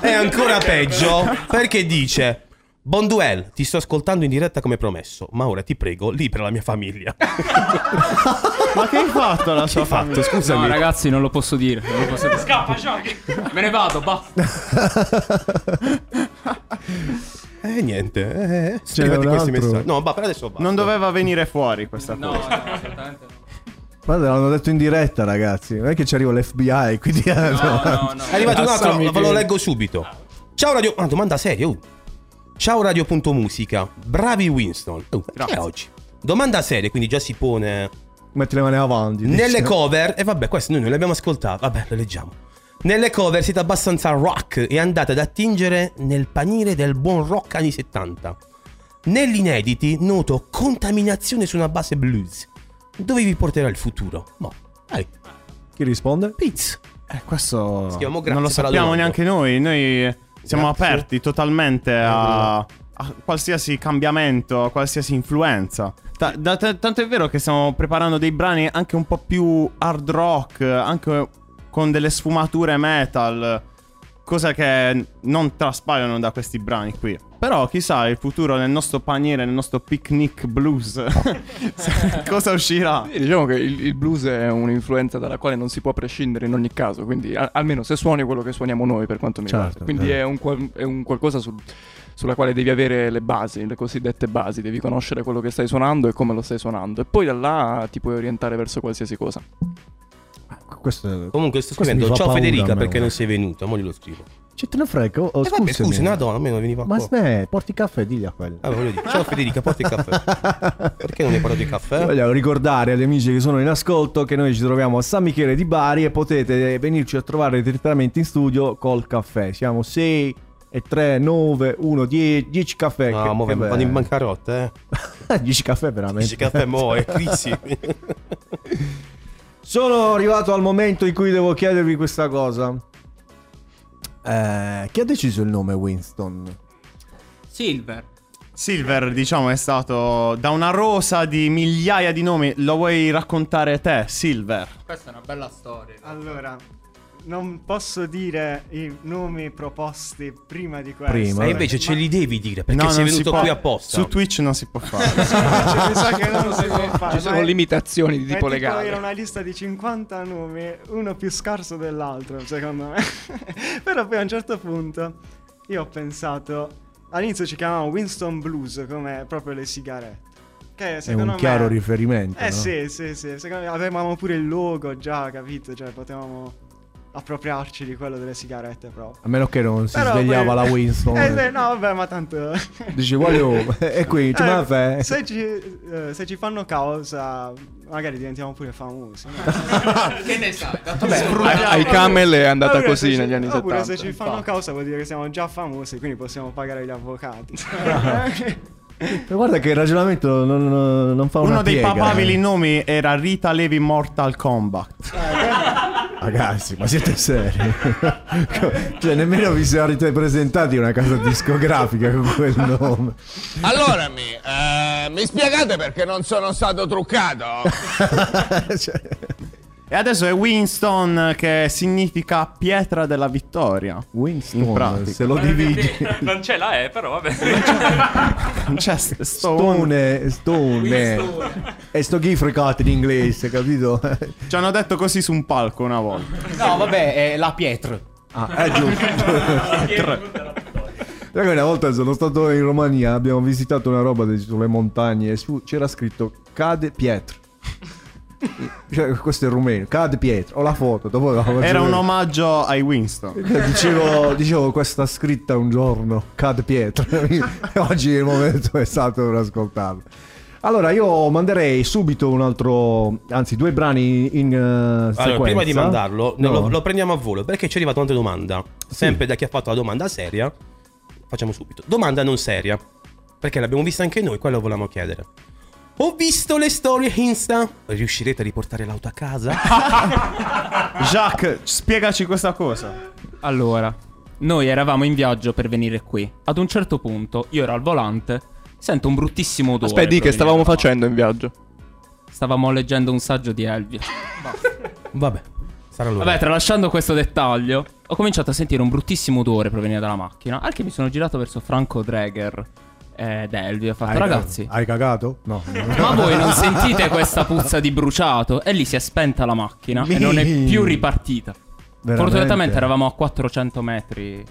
è ancora peggio perché dice Bonduel, ti sto ascoltando in diretta come promesso, ma ora ti prego, lì per la mia famiglia. Ma che hai fatto alla sua fatto? Scusami. No, ragazzi, non lo posso dire. Non lo posso dire. Scappa, Shoki. Me ne vado, basta. Eh niente, eh, C'era scrivete un questi altro. messaggi. No, ma per adesso basta. Non doveva venire fuori questa No, cosa. no, assolutamente no. Guarda, l'hanno detto in diretta, ragazzi. Non è che ci arriva l'FBI, quindi. No, no, no. È arrivato un altro, ve lo leggo subito. Ciao Radio. Ah, domanda seria. uh. Ciao Radio.musica. Bravi Winston. Uh, che è oggi? Domanda seria, quindi già si pone. Metti le mani avanti. Nelle dice. cover, e vabbè, questo noi non le abbiamo ascoltate. Vabbè, le leggiamo. Nelle cover siete abbastanza rock e andate ad attingere nel paniere del buon rock anni 70. Negli inediti noto contaminazione su una base blues. Dove vi porterà il futuro? Mo, dai, Chi risponde? Piz. Eh, questo non lo sappiamo neanche noi. Noi siamo Grazie. aperti totalmente a, a qualsiasi cambiamento, a qualsiasi influenza. Da- ta- tanto è vero che stiamo preparando dei brani anche un po' più hard rock, anche con delle sfumature metal, cosa che non traspaiono da questi brani qui. Però chissà il futuro nel nostro paniere, nel nostro picnic blues, cosa uscirà? Sì, diciamo che il, il blues è un'influenza dalla quale non si può prescindere in ogni caso, quindi a- almeno se suoni quello che suoniamo noi per quanto mi Certo, riguarda. Quindi certo. è, un qual- è un qualcosa sul- sulla quale devi avere le basi, le cosiddette basi, devi conoscere quello che stai suonando e come lo stai suonando e poi da là ti puoi orientare verso qualsiasi cosa. Questo è- Comunque sto questo scrivendo ciao a Federica me, perché non sei venuta, mo glielo scrivo. Ci te ne frega? Oh, Eh, vabbè, scusi, una donna, almeno veniva Ma smetti, porti caffè, digli a quello. Ah, voglio dire, ciao Federica, porti il caffè. Perché non hai portato il caffè? Voglio ricordare agli amici che sono in ascolto che noi ci troviamo a San Michele di Bari e potete venirci a trovare direttamente in studio col caffè. Siamo 6 e 3, 9, 1, 10, 10 caffè. No, che- mo che vanno in bancarotta, eh. 10 caffè veramente. 10 caffè, mo, è crisi. Sono arrivato al momento in cui devo chiedervi questa cosa. Eh, chi ha deciso il nome Winston? Silver. Silver, diciamo, è stato da una rosa di migliaia di nomi. Lo vuoi raccontare te, Silver? Questa è una bella storia. Allora, non posso dire i nomi proposti prima di questo. Prima, E invece ce li devi dire perché No, sei venuto può. qui apposta. Su Twitch non si può fare. Cioè, mi sa che non si può fare. Ci sono ma limitazioni di tipo tipo legale. Era una lista di 50 nomi, uno più scarso dell'altro, secondo me. Però poi a un certo punto io ho pensato. All'inizio ci chiamavamo Winston Blues, come proprio le sigarette. Che È un me. chiaro riferimento. Eh no? sì, sì, sì. Secondo me avevamo pure il logo già, capito? Cioè potevamo appropriarci di quello delle sigarette proprio. A meno che non si Però svegliava poi- la Winston. Eh, no, vabbè, ma tanto. Dici, voglio. E qui, ci Eh, caffè. se, ci, eh, se ci fanno causa, magari diventiamo pure famosi. no? che ne sai? Ai, ai Camel è andata Oppure così ci- negli anni Oppure 70. se ci fanno causa vuol dire che siamo già famosi, quindi possiamo pagare gli avvocati. Ma Guarda che il ragionamento non, non fa una Uno dei piega, papabili eh. nomi era Rita Levi Mortal Kombat. Ragazzi, ma siete seri? cioè, nemmeno vi siete presentati una casa discografica con quel nome. Allora, mi, eh, mi spiegate perché non sono stato truccato? Cioè, E adesso è Winston che significa pietra della vittoria. Winston, In pratica. se lo dividi. non ce la è, però vabbè. Non c'è st- stone. Stone, stone. E sto chi fregato in inglese, capito? Ci hanno detto così su un palco una volta. No, vabbè, è la pietra. Ah, è giusto. Raga, una volta sono stato in Romania, abbiamo visitato una roba sulle montagne e su c'era scritto Cade Pietro. Cioè, questo è il rumeno, Cade Pietro. Ho la foto, dopo la faccio Era un vedere. omaggio ai Winston. Dicevo, dicevo questa scritta un giorno, Cade Pietro. E Oggi il momento è stato per ascoltarlo. Allora, io manderei subito un altro, anzi, due brani in uh, sequenza. Allora, prima di mandarlo, No. lo, lo prendiamo a volo perché ci è arrivata un'altra domanda. Sempre da chi ha fatto la domanda seria. Facciamo subito. Domanda non seria. Perché l'abbiamo vista anche noi, quello volevamo chiedere. Ho visto le storie Insta. Riuscirete a riportare l'auto a casa? Jacques, spiegaci questa cosa. Allora, noi eravamo in viaggio per venire qui. Ad un certo punto, io ero al volante, sento un bruttissimo odore. Aspetta, di che stavamo facendo in viaggio? Stavamo leggendo un saggio di Elvia. Vabbè, sarà lui. Vabbè, tralasciando questo dettaglio, ho cominciato a sentire un bruttissimo odore provenire dalla macchina. Al che mi sono girato verso Franco Dreger ed Elvia. Ho fatto, Hai- ragazzi, Hai cagato? No. ma voi non sentite questa puzza di bruciato? E lì si è spenta la macchina e non è più ripartita. Veramente? Fortunatamente eravamo a 400 metri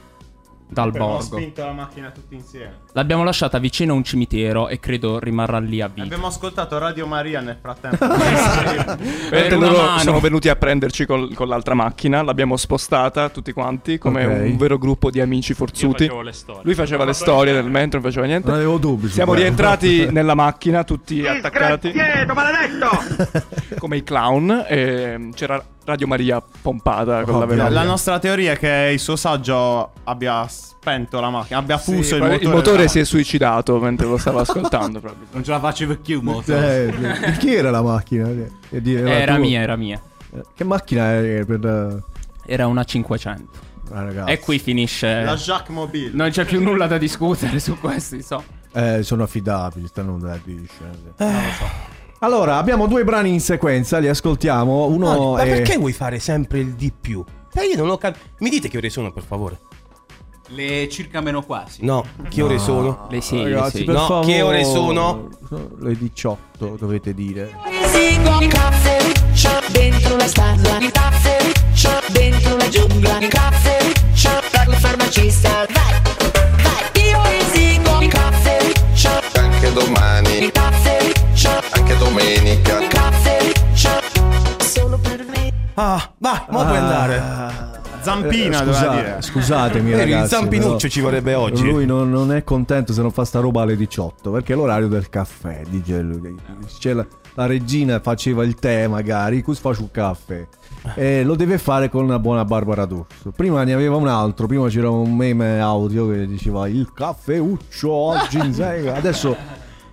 dal Abbiamo borgo. spinto la macchina tutti insieme. L'abbiamo lasciata vicino a un cimitero e credo rimarrà lì a vita. Abbiamo ascoltato Radio Maria nel frattempo. Vedete, una loro mano. sono venuti a prenderci col- con l'altra macchina, l'abbiamo spostata tutti quanti come Ok. un vero gruppo di amici forzuti. facevo le storie. Lui faceva le storie nel mentre, non faceva niente. Non avevo dubbi. Siamo rientrati nella macchina tutti attaccati maledetto! come i clown e c'era Radio Maria pompata con la Ovvio. La, nostra teoria è che il suo saggio abbia spento la macchina, abbia fuso il motore. il motore si è suicidato mentre lo stavo ascoltando proprio. Non ce la faccio più, mo. Eh, di chi era la macchina? Era tua? mia, era mia. Eh, Che macchina è per... eh, Era una 500. Ah. E qui finisce. La Jacques Mobile. Non c'è più nulla da discutere su questo, so. Eh, sono affidabili, stanno da dice. Allora, abbiamo due brani in sequenza, li ascoltiamo. Uno Ma è... perché vuoi fare sempre il di più? Eh, io non ho capito. Mi dite che ore sono, per favore? Le circa meno quasi. No, che ore sono? Le sei, Ragazzi, le sei. per No, favore. che ore sono? Le 18 dovete dire. Dentro la stanza, il caffeuccio dentro la giungla, il caffeuccio per la farmacista. Vai, vai, io esigo il caffeuccio, Anche domani, il caffeuccio, anche domenica. caffeuccio solo per me. Ah, vai, mo puoi andare. Zampina Eh, scusa- dire. Scusatemi, il ragazzi. zampinuccio ci vorrebbe oggi. Lui non, non è contento se non fa sta roba alle 18 perché è l'orario del caffè. Dice lui. C'è la, la regina faceva il tè, magari. Qui faccio un caffè. E lo deve fare con una buona Barbara D'Urso. Prima ne aveva un altro. Prima c'era un meme audio che diceva il caffeuccio oggi in sega. Adesso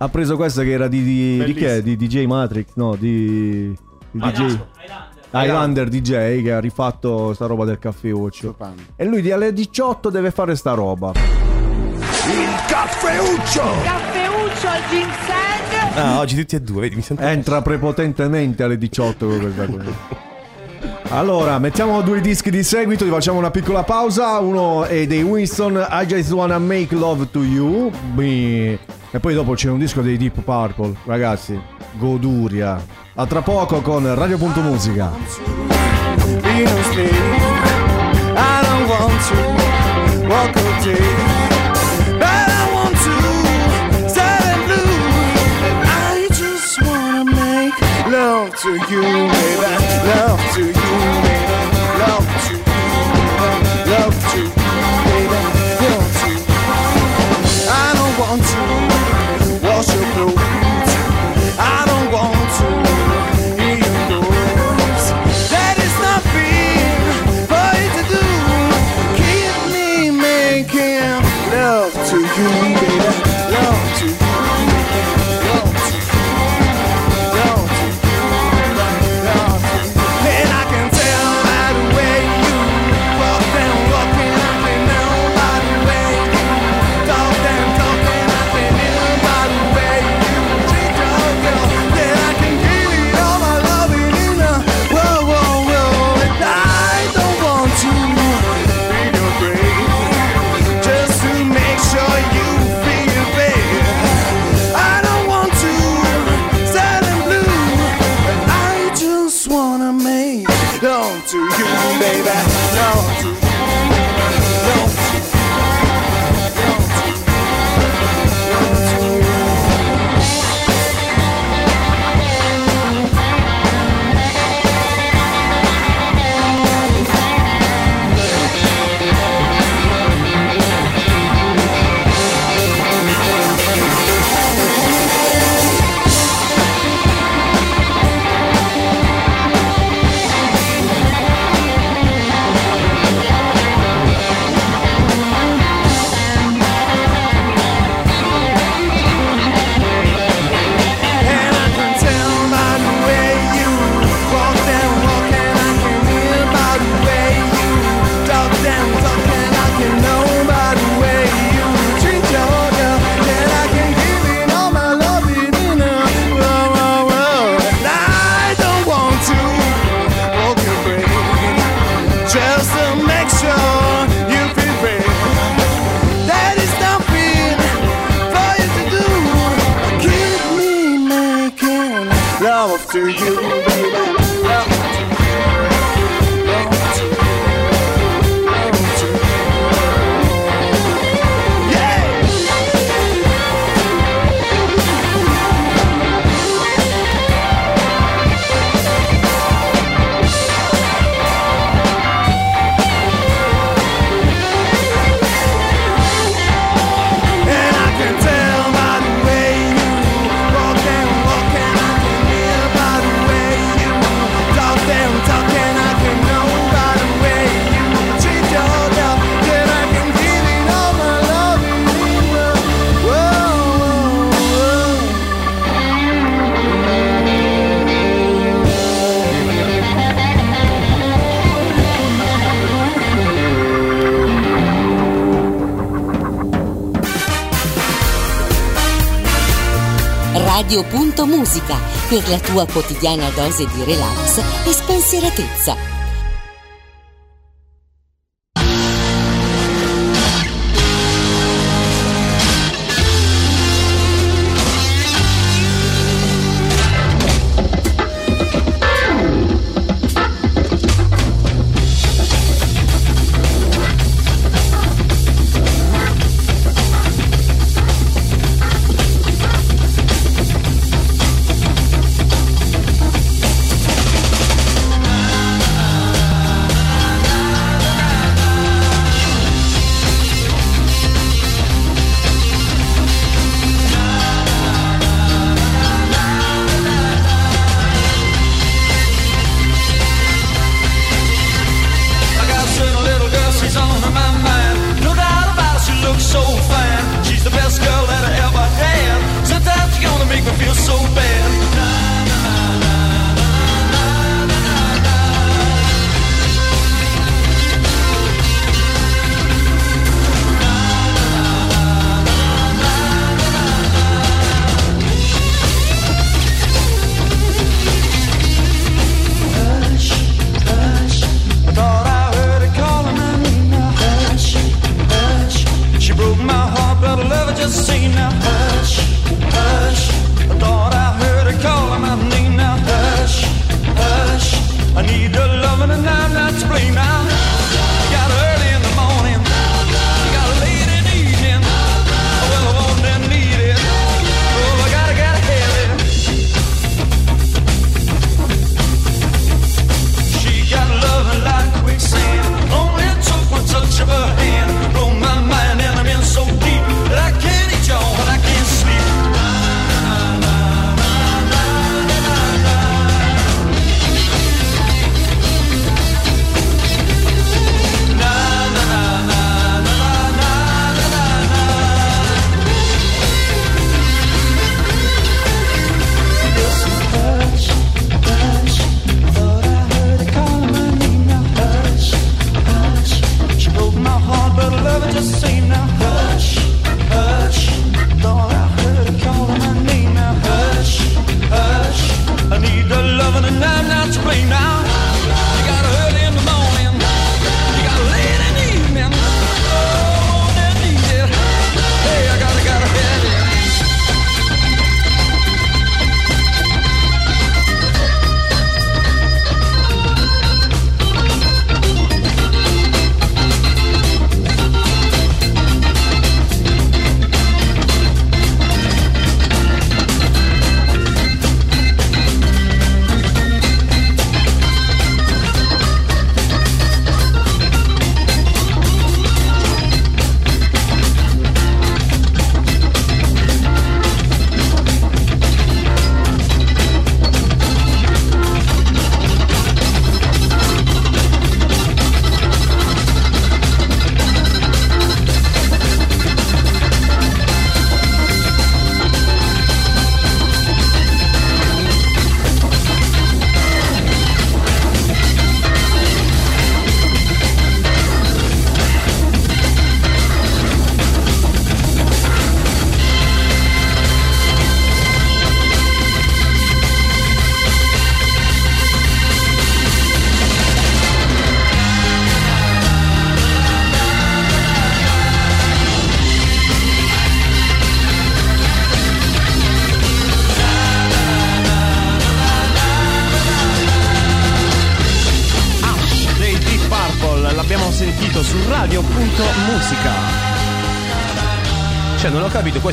ha preso questa che era di, di, di chi è? Di DJ Matrix? No, di. di DJ. Highlander DJ che ha rifatto sta roba del caffeuccio. E lui di alle 18 deve fare sta roba. Il caffeuccio! Caffeuccio al ginseng. Ah, oggi tutti e due, vedi, mi sento. Entra prepotentemente alle 18 con questa cosa. Allora, mettiamo due dischi di seguito, ti facciamo una piccola pausa. Uno è dei Winston, I Just Wanna Make Love to You. E poi dopo c'è un disco dei Deep Purple. Ragazzi, goduria. A tra poco con Radio.musica. Love to you, baby. Love to you, radio.musica per la tua quotidiana dose di relax e spensieratezza.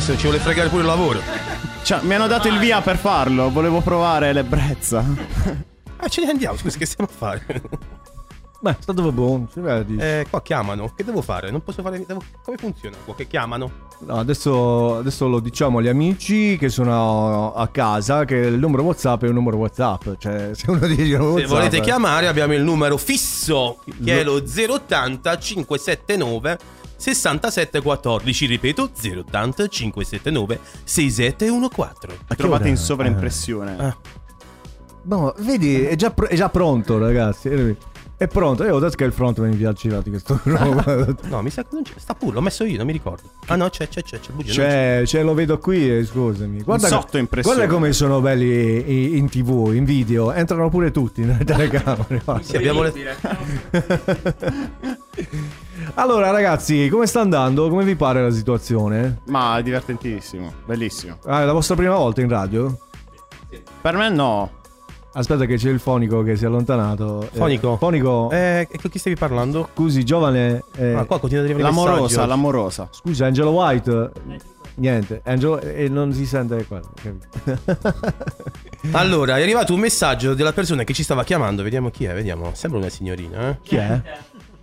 cazzo, ci vuole fregare pure il lavoro. Cioè, mi hanno dato il via per farlo, volevo provare l'ebbrezza. Ah, ce ne andiamo, scusa, che stiamo a fare? Beh, sta dove buon, si vedi. Eh, qua chiamano. Che devo fare? Non posso fare. Devo... Come funziona qua? Che chiamano? No, adesso, adesso, lo diciamo agli amici che sono a casa che il numero WhatsApp è un numero WhatsApp. Cioè, se uno dice WhatsApp. Volete chiamare, abbiamo il numero fisso che è lo 080 579 6714, ripeto 080 579 6714. Ma trovate in sovraimpressione. Ah. No, vedi, è già, pr- è già pronto ragazzi. È pronto, io ho detto che il frontman mi piace di questo roba. no, mi sa che non c'è. Sta pure, l'ho messo io, non mi ricordo. Ah no, c'è, c'è, c'è, c'è, bugia, c'è, c'è. c'è lo vedo qui, eh, scusami. Guarda, sotto impressione. Guarda come sono belli in tv, in video. Entrano pure tutti nelle telecamere. sì, abbiamo le... Allora, ragazzi, come sta andando? Come vi pare la situazione? Ma divertentissimo, bellissimo. Ah, è la vostra prima volta in radio? Per me no. Aspetta che c'è il fonico che si è allontanato. Eh, Fonico. fonico. Eh, con chi stavi parlando? Scusi, giovane. eh, Ah, qua continua ad arrivare L'amorosa, messaggi. l'amorosa. Scusa, Angelo White. Niente, Angelo e non si sente capito? Allora, è arrivato un messaggio della persona che ci stava chiamando. Vediamo chi è, vediamo. Sembra una signorina, eh? Chi è?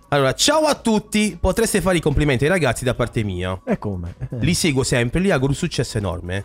Allora, ciao a tutti. Potreste fare i complimenti ai ragazzi da parte mia. E come? Li seguo sempre, li auguro un successo enorme.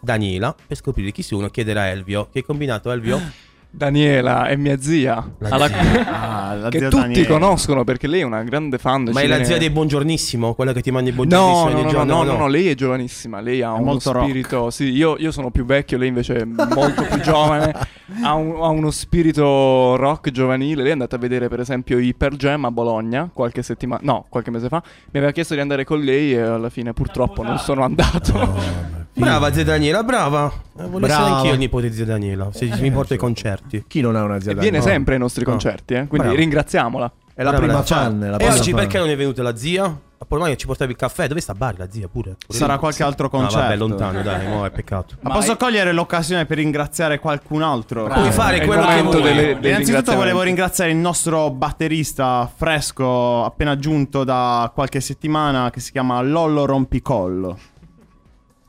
Daniela, per scoprire chi sono, chiederà a Elvio. Che hai combinato, Elvio? Daniela è mia zia. La Alla- zia. Ah, la che zia tutti Daniela. conoscono perché lei è una grande fan. Ma è la zia dei buongiornissimo, quella che ti manda i No, buongiornissimi no, ogni no, no, giorno? no, no, no, lei è giovanissima, lei ha uno molto rock. spirito, sì, io, io sono più vecchio, lei invece è molto più giovane, ha, un- ha uno spirito rock giovanile, lei è andata a vedere per esempio i Per Jam a Bologna qualche settimana, no, qualche mese fa, mi aveva chiesto di andare con lei e alla fine purtroppo non sono andato. Brava zia Daniela, brava. Eh, essere Brava. anch'io il nipote di zia Daniela. Se mi porto ai concerti. Chi non ha una zia E viene Daniela? sempre ai nostri No. concerti, eh, quindi Bravo. ringraziamola. È la Brava, prima fan. è la E oggi fan. perché non è venuta la zia? Ormai ci portavi il caffè. Dove sta Bari la zia pure? Pure Sarà lì. qualche altro Ah, concerto. vabbè, lontano, dai, mo è peccato. Ma posso cogliere l'occasione per ringraziare qualcun altro? Puoi fare È quello che vuoi. delle- dei Innanzitutto volevo ringraziare il nostro batterista fresco appena giunto da qualche settimana che si chiama Lollo Rompicollo.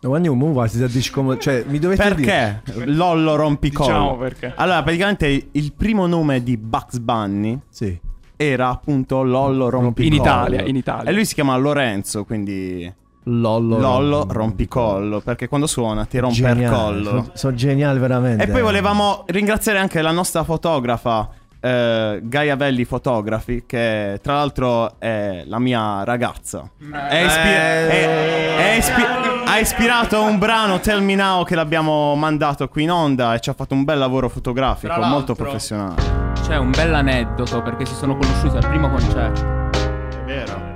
No, ma non va, si dice come... Cioè, mi dovete dire... Perché Lollo Rompicollo? Diciamo perché. Allora, praticamente il primo nome di Bugs Bunny Sì. era appunto Lollo Rompicollo. In Italia, in Italia. E lui si chiama Lorenzo, quindi Lollo. Lollo Rompicollo, perché quando suona ti rompe il Geniale. collo. Sono, sono geniali veramente. E poi volevamo ringraziare anche la nostra fotografa eh, Gaia Velli Fotografi, che tra l'altro è la mia ragazza. È ispi- è- è ispi- ha ispirato un brano Tell Me Now che l'abbiamo mandato qui in onda e ci ha fatto un bel lavoro fotografico, Tra molto l'altro- professionale. C'è un bel aneddoto perché si sono conosciuti al primo concerto. È vero.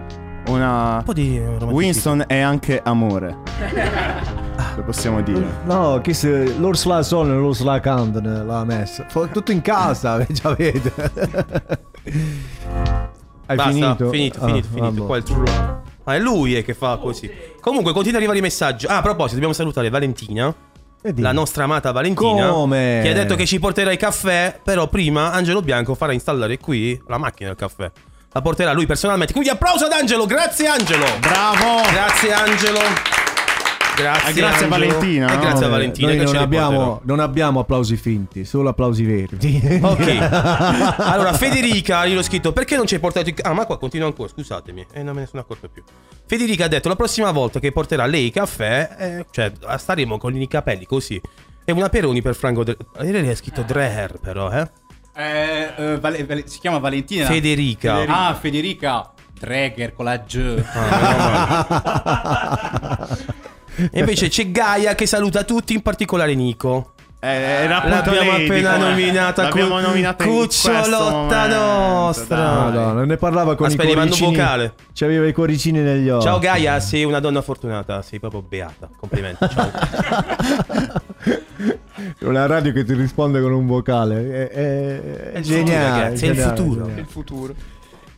Una Un po' di romanticismo. Winston è anche amore. Lo possiamo dire. No, che se l'Ursula Son e l'Ursula Camden l'ha messa. Tutto in casa, già vede. Hai Basta, finito? finito, Ah, finito, finito. vabbè. Qua è il true love. Ah, è lui eh, che fa così. Comunque, continua ad arrivare i messaggi. Ah, a proposito, dobbiamo salutare Valentina. La nostra amata Valentina. Come? Che ha detto che ci porterà il caffè. Però prima Angelo Bianco farà installare qui la macchina del caffè. La porterà lui personalmente. Quindi applauso ad Angelo. Grazie Angelo. Bravo! Grazie Angelo. Grazie, Eh, grazie a. Valentina, E no? grazie a Eh, Valentina. Noi che non abbiamo, non abbiamo applausi finti, solo applausi veri. Ok. allora, Federica, io l'ho scritto, perché non ci hai portato il... Ah, ma qua continua ancora, scusatemi. E non me ne sono accorto più. Federica ha detto, la prossima volta che porterà lei caffè, eh, cioè, staremo con i capelli così. E una Peroni per Franco... Dre- Eh, Lei ha scritto Dreher, però, eh? Eh, eh, Vale- Vale- si chiama Valentina. Federica. Ah, Federica. Dreger con la G. E invece c'è Gaia che saluta tutti, in particolare Nico. Eh, L'abbiamo lei, appena dico, eh. nominata, L'abbiamo nominata cucciolotta nostra. dai. Madonna, ne parlava con Aspetta, i un cuoricini. vocale. C'aveva i cuoricini negli occhi. Ciao Gaia, sei una donna fortunata, sei proprio beata. Complimenti. Ciao. Una radio che ti risponde con un vocale. È, è- è È geniale. è il futuro. geniale. Il futuro.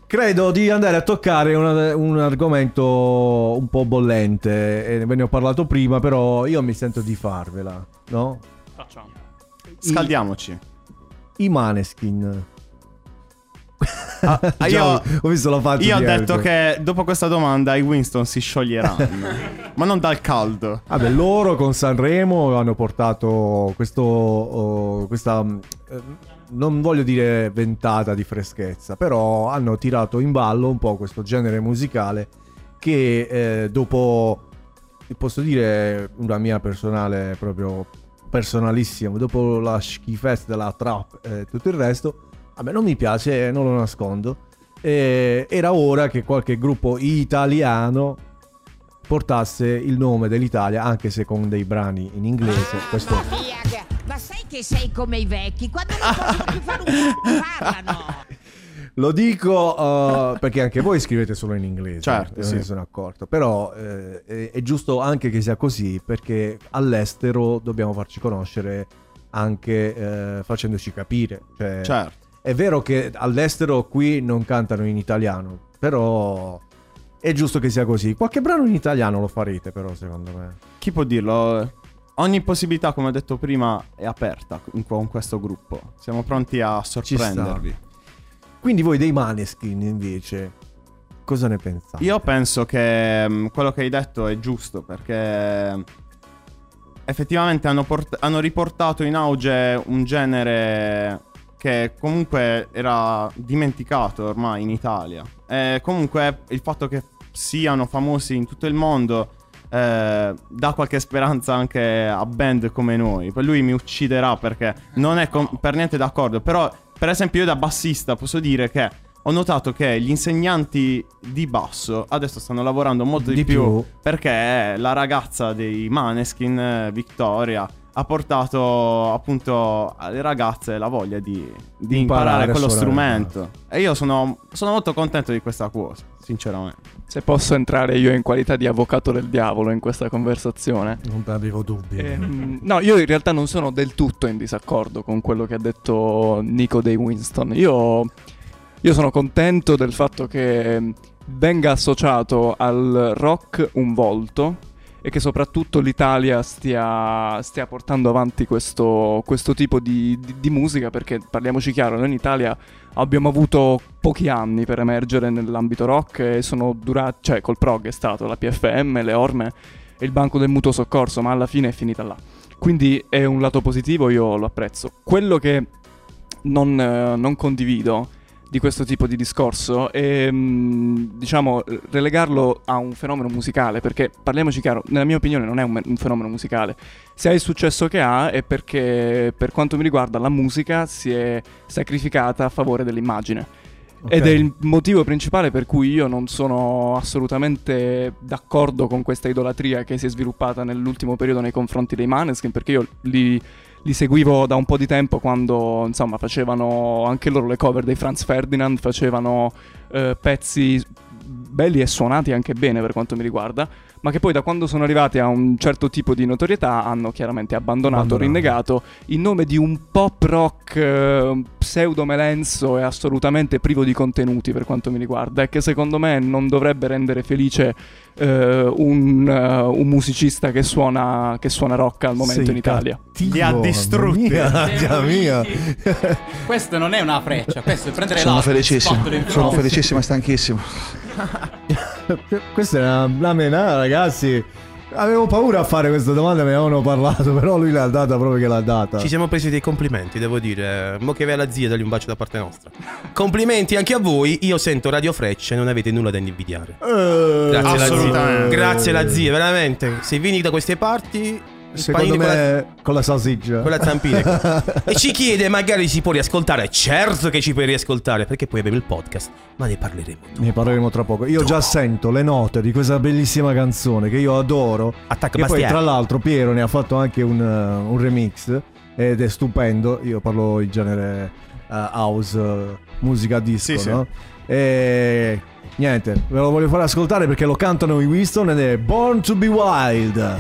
Credo di andare a toccare una- un argomento un po' bollente. E ve ne ho parlato prima, però io mi sento di farvela, no? Facciamo. Scaldiamoci. I Maneskin. Ah, Già, io, ho visto la faccia io ho detto Elton. che dopo questa domanda i Winston si scioglieranno. ma non dal caldo. Vabbè, loro con Sanremo hanno portato questo, oh, questa, eh, non voglio dire ventata di freschezza, però hanno tirato in ballo un po' questo genere musicale che eh, dopo, posso dire una mia personale, proprio personalissima, dopo la schifezza della trap e tutto il resto, a me non mi piace, non lo nascondo. E era ora che qualche gruppo italiano portasse il nome dell'Italia, anche se con dei brani in inglese. Questo Fiaga, ma sai che sei come i vecchi? Quando non possono più fare un parlano. Lo dico eh, perché anche voi scrivete solo in inglese. Certo, sì. Me ne sono accorto. Però eh, è, è giusto anche che sia così perché all'estero dobbiamo farci conoscere anche eh, facendoci capire. Cioè, Certo. È vero che all'estero qui non cantano in italiano, però è giusto che sia così. Qualche brano in italiano lo farete però secondo me. Chi può dirlo? Ogni possibilità, come ho detto prima, è aperta con questo gruppo. Siamo pronti a sorprendervi. Quindi voi dei Maneskin invece cosa ne pensate? Io penso che mm, quello che hai detto è giusto perché effettivamente hanno, port- hanno riportato in auge un genere che comunque era dimenticato ormai in Italia. E comunque il fatto che siano famosi in tutto il mondo eh, dà qualche speranza anche a band come noi. Poi lui mi ucciderà perché non è com- per niente d'accordo. Però, per esempio, io da bassista posso dire che ho notato che gli insegnanti di basso adesso stanno lavorando molto di, Di più, più. perché la ragazza dei Maneskin, eh, Victoria, ha portato appunto alle ragazze la voglia di, di imparare, Imparare quello strumento. E io sono, sono molto contento di questa cosa, sinceramente. Se posso entrare io in qualità di avvocato del diavolo in questa conversazione. Non avevo dubbi. Ehm, no, io in realtà non sono del tutto in disaccordo con quello che ha detto Nico Day Winston. Io, io sono contento del fatto che venga associato al rock un volto e che soprattutto l'Italia stia, stia portando avanti questo, questo tipo di, di- di musica perché parliamoci chiaro, noi in Italia abbiamo avuto pochi anni per emergere nell'ambito rock e sono durati, cioè col prog è stato la PFM, le orme e il banco del mutuo soccorso, ma alla fine è finita là. Quindi è un lato positivo, io lo apprezzo. Quello che non, eh, non condivido di questo tipo di discorso è, mm, diciamo, relegarlo a un fenomeno musicale, perché parliamoci chiaro, nella mia opinione non è un, un fenomeno musicale. Se ha il successo che ha è perché, per quanto mi riguarda, la musica si è sacrificata a favore dell'immagine. Ok. Ed è il motivo principale per cui io non sono assolutamente d'accordo con questa idolatria che si è sviluppata nell'ultimo periodo nei confronti dei Maneskin, perché io li, li seguivo da un po' di tempo quando, insomma, facevano anche loro le cover dei Franz Ferdinand, facevano eh, pezzi belli e suonati anche bene per quanto mi riguarda, ma che poi da quando sono arrivati a un certo tipo di notorietà hanno chiaramente abbandonato, Abbandonato. rinnegato in nome di un pop rock eh, pseudo melenso e assolutamente privo di contenuti per quanto mi riguarda e che secondo me non dovrebbe rendere felice eh, un, eh, un musicista che suona, che suona rock al momento Sei in Italia. Li ha distrutti. Mia, mia. Questo non è una freccia, questo è prendere Sono felicissimo, sono felicissimo e stanchissimo. Questa è una, una menata, ragazzi. Avevo paura a fare questa domanda, me ne avevano parlato, però lui l'ha data proprio che l'ha data. Ci siamo presi dei complimenti, devo dire. Mo che vai alla zia, dagli un bacio da parte nostra. Complimenti anche a voi. Io sento Radio Frecce, non avete nulla da invidiare. Eh, Grazie la zia. Grazie la zia, veramente. Se vieni da queste parti, Secondo panini con la- me con la salsiccia. con la zampina. e ci chiede, magari si può riascoltare. Certo che ci puoi riascoltare, perché poi abbiamo il podcast, ma ne parleremo. Ne parleremo tra poco. Io già sento le note di questa bellissima canzone che io adoro. Attacca Che poi, Bastiani. tra l'altro, Piero ne ha fatto anche un, uh, un remix. Ed è stupendo. Io parlo in genere uh, house, uh, musica disco, Sì, sì. no? E niente, ve lo voglio fare ascoltare perché lo cantano i Winston ed è Born to be Wild.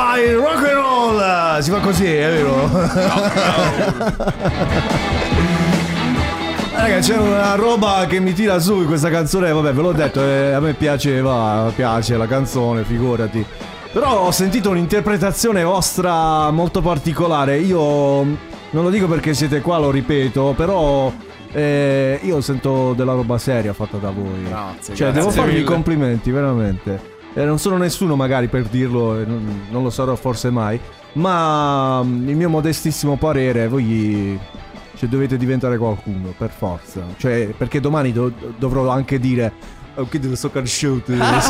ai rock and roll! Si fa così, è vero? Eh, Raga, c'è una roba che mi tira su in questa canzone, vabbè, ve l'ho detto, eh, a me piaceva, piace la canzone, figurati. Però ho sentito un'interpretazione vostra molto particolare. Io non lo dico perché siete qua, lo ripeto, però eh, io sento della roba seria fatta da voi. Grazie. Cioè, grazie devo farvi i complimenti, veramente. Eh, non sono nessuno magari per dirlo, e non, non lo sarò forse mai. Ma mm, il mio modestissimo parere, voi cioè, dovete diventare qualcuno, per forza. Cioè, perché domani do- dovrò anche dire. Oh, che dello soccer shoot. Qualora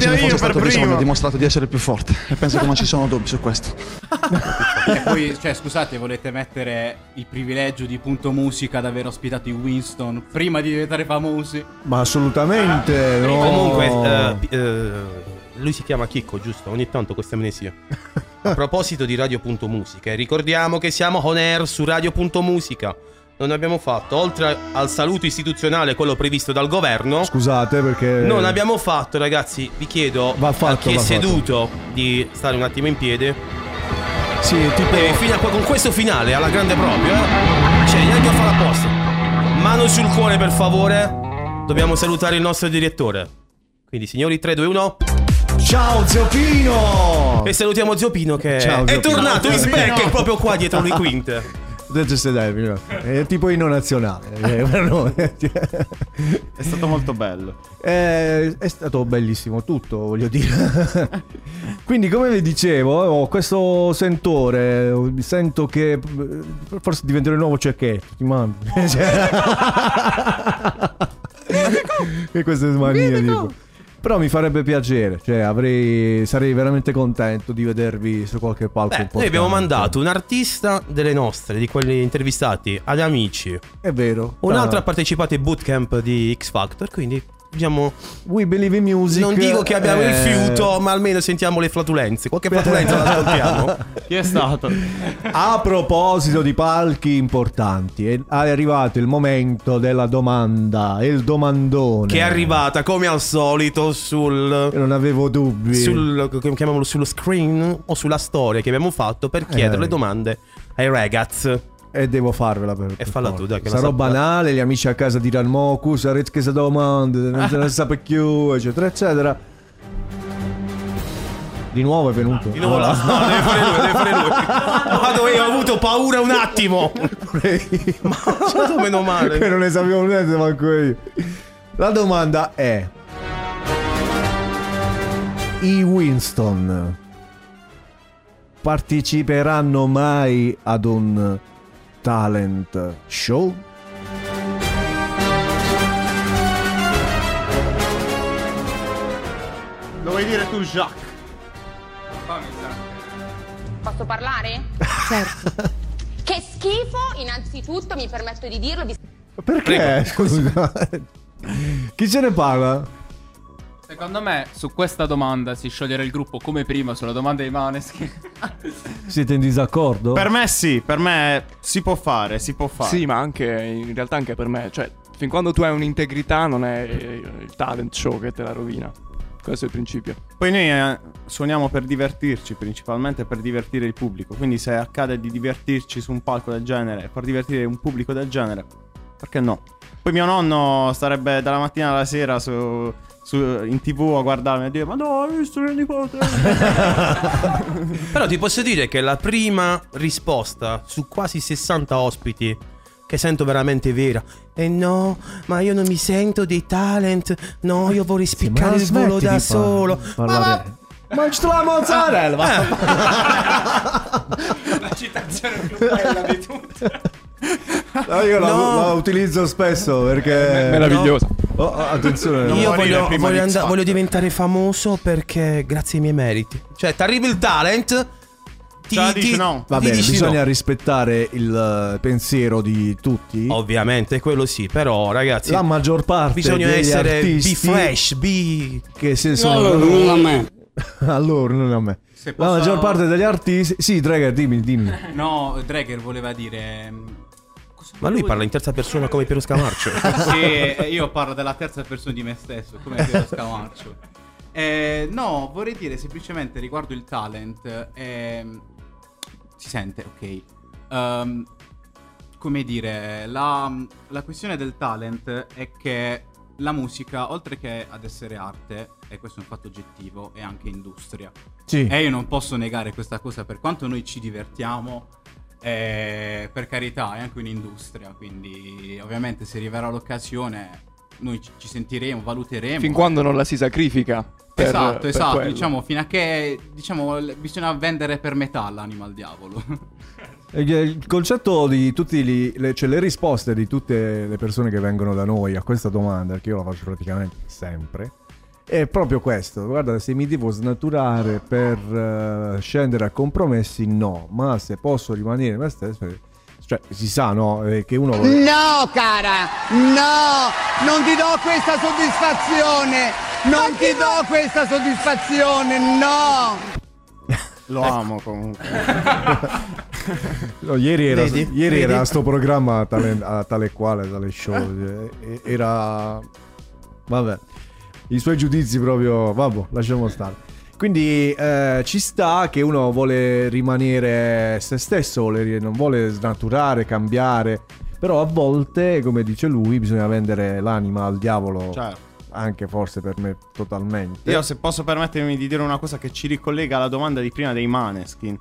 ce ne io fosse per primo. ho dimostrato di essere più forte e penso che non ci sono dubbi su questo. E poi, cioè, scusate, volete mettere il privilegio di punto musica ad aver ospitato i Winston prima di diventare famosi? Ma assolutamente. no. Comunque, pi- eh, lui si chiama Chicco, giusto? Ogni tanto questa amnesia. A proposito di Radio.musica, eh, ricordiamo che siamo on air su Radio.musica. Non abbiamo fatto, oltre al saluto istituzionale, quello previsto dal governo, Scusate perché. non abbiamo fatto, ragazzi, vi chiedo Va fatto, a chi è va fatto. seduto di stare un attimo in piede. Sì, tipo. E fino a qua- con questo finale, alla grande proprio, eh. Cioè, neanche a fare apposta. Mano sul cuore, per favore. Dobbiamo salutare il nostro direttore. Quindi, signori, 3, 2, 1. Ciao Zio Pino! E salutiamo Zio Pino che Ciao, è Zio Pino. tornato in Ciao, Zio spec proprio qua dietro le quinte. È tipo inno nazionale. eh. È stato molto bello. Eh, è stato bellissimo tutto, voglio dire. Quindi, come vi dicevo, ho questo sentore. Sento che eh, forse diventerò il nuovo cecchetto. Ti mando. Cioè- e queste manie, tipo. Però mi farebbe piacere, cioè avrei, sarei veramente contento di vedervi su qualche palco Beh, noi abbiamo mandato un artista delle nostre, di quelli intervistati, ad amici. È vero. Un altro Ah. ha partecipato ai bootcamp di X Factor, quindi diciamo... We Believe in Music. Non dico che abbiamo il eh, fiuto, ma almeno sentiamo le flatulenze. Qualche flatulenza la ascoltiamo. Chi è stato? A proposito di palchi importanti, è arrivato il momento della domanda, il domandone. Che è arrivata come al solito sul. Non avevo dubbi. Sul, chiamiamolo, sullo screen o sulla storia che abbiamo fatto per chiedere Eh. le domande ai ragazzi. E devo farvela per. E falla tu, dai. Che Sarò sa- banale, gli amici a casa diranno: Mo, cosa che si domanda, non se ne sa più, eccetera, eccetera. Di nuovo è venuto. Di nuovo la no, deve fare lui, deve fare lui. Vado io, ho avuto paura un attimo. Ma meno male. Che non ne sapevo niente manco io. La domanda è: I Winston parteciperanno mai ad un talent show? Lo vuoi dire tu, Jacques? Posso parlare? Certo. Che schifo, innanzitutto mi permetto di dirlo. Perché? Scusa. Chi se ne parla? Secondo me su questa domanda si scioglierà il gruppo come prima sulla domanda di Maneskin. Siete in disaccordo? Per me sì, per me si può fare, si può fare. Sì, ma anche in realtà anche per me, cioè, fin quando tu hai un'integrità non è il talent show che te la rovina. Questo è il principio. Poi noi eh, suoniamo per divertirci, principalmente per divertire il pubblico. Quindi se accade di divertirci su un palco del genere, per divertire un pubblico del genere, perché no? Poi mio nonno starebbe dalla mattina alla sera su, su- in tv a guardarmi e dire Ma no, hai visto il nipote? Però ti posso dire che la prima risposta su quasi 60 ospiti che sento veramente vera è no, ma io non mi sento dei talent. No, io vorrei spiccare il volo da solo. Parlare. Mangi la mozzarella! va. La citazione più bella di tutte. No, io la, No. la utilizzo spesso perché. Meravigliosa. Oh, oh, attenzione. Io morire voglio, prima voglio di X and- voglio Factor. diventare famoso perché grazie ai miei meriti. Cioè, ti arriva il talent. Ti, Cioè, ti- dici no. Va ti bene, dici bisogna no. rispettare il eh, pensiero di tutti. Ovviamente, quello sì. Però, ragazzi, La maggior parte bisogna degli essere artisti be fresh, be. che se sono non a me. a loro, non a me. Se La posso- maggior parte degli artisti. Sì, Drager, dimmi, dimmi. No, Drager voleva dire. mm, Ma lui parla in terza persona come Piero Scamarcio. Sì, eh, io parlo della terza persona di me stesso, come Piero Scamarcio. Eh, no, vorrei dire semplicemente riguardo il talent. ehm, si sente, ok. Ehm, come dire, la, la questione del talent è che la musica, oltre che ad essere arte, e questo è un fatto oggettivo, è anche industria. Sì. E io non posso negare questa cosa, per quanto noi ci divertiamo, eh, per carità, è anche un'industria, quindi ovviamente se arriverà l'occasione noi ci- sentiremo, valuteremo. Fin quando non la si sacrifica. per- esatto, per esatto, quello. diciamo, fino a che diciamo, bisogna vendere per metà l'anima al diavolo. Il concetto di tutti gli- le, cioè le risposte di tutte le persone che vengono da noi a questa domanda, che io la faccio praticamente sempre, è proprio questo. Guarda, se mi devo snaturare per eh, scendere a compromessi, no. Ma se posso rimanere me stesso, cioè si sa, no? eh, che uno... vuole- No, cara, no, non ti do questa soddisfazione, non ti do questa soddisfazione, no. Lo amo comunque. No, ieri era, Vedi? ieri Vedi? era sto programma tale, tale quale, tale show. eh, Era. Vabbè. I suoi giudizi proprio. Vabbè, lasciamo stare. Quindi eh, ci sta che uno vuole rimanere se stesso, vuole- non vuole snaturare, cambiare. Però a volte, come dice lui, bisogna vendere l'anima al diavolo. Certo. Anche forse per me totalmente. Io se posso permettermi di dire una cosa che ci ricollega alla domanda di prima dei Maneskin.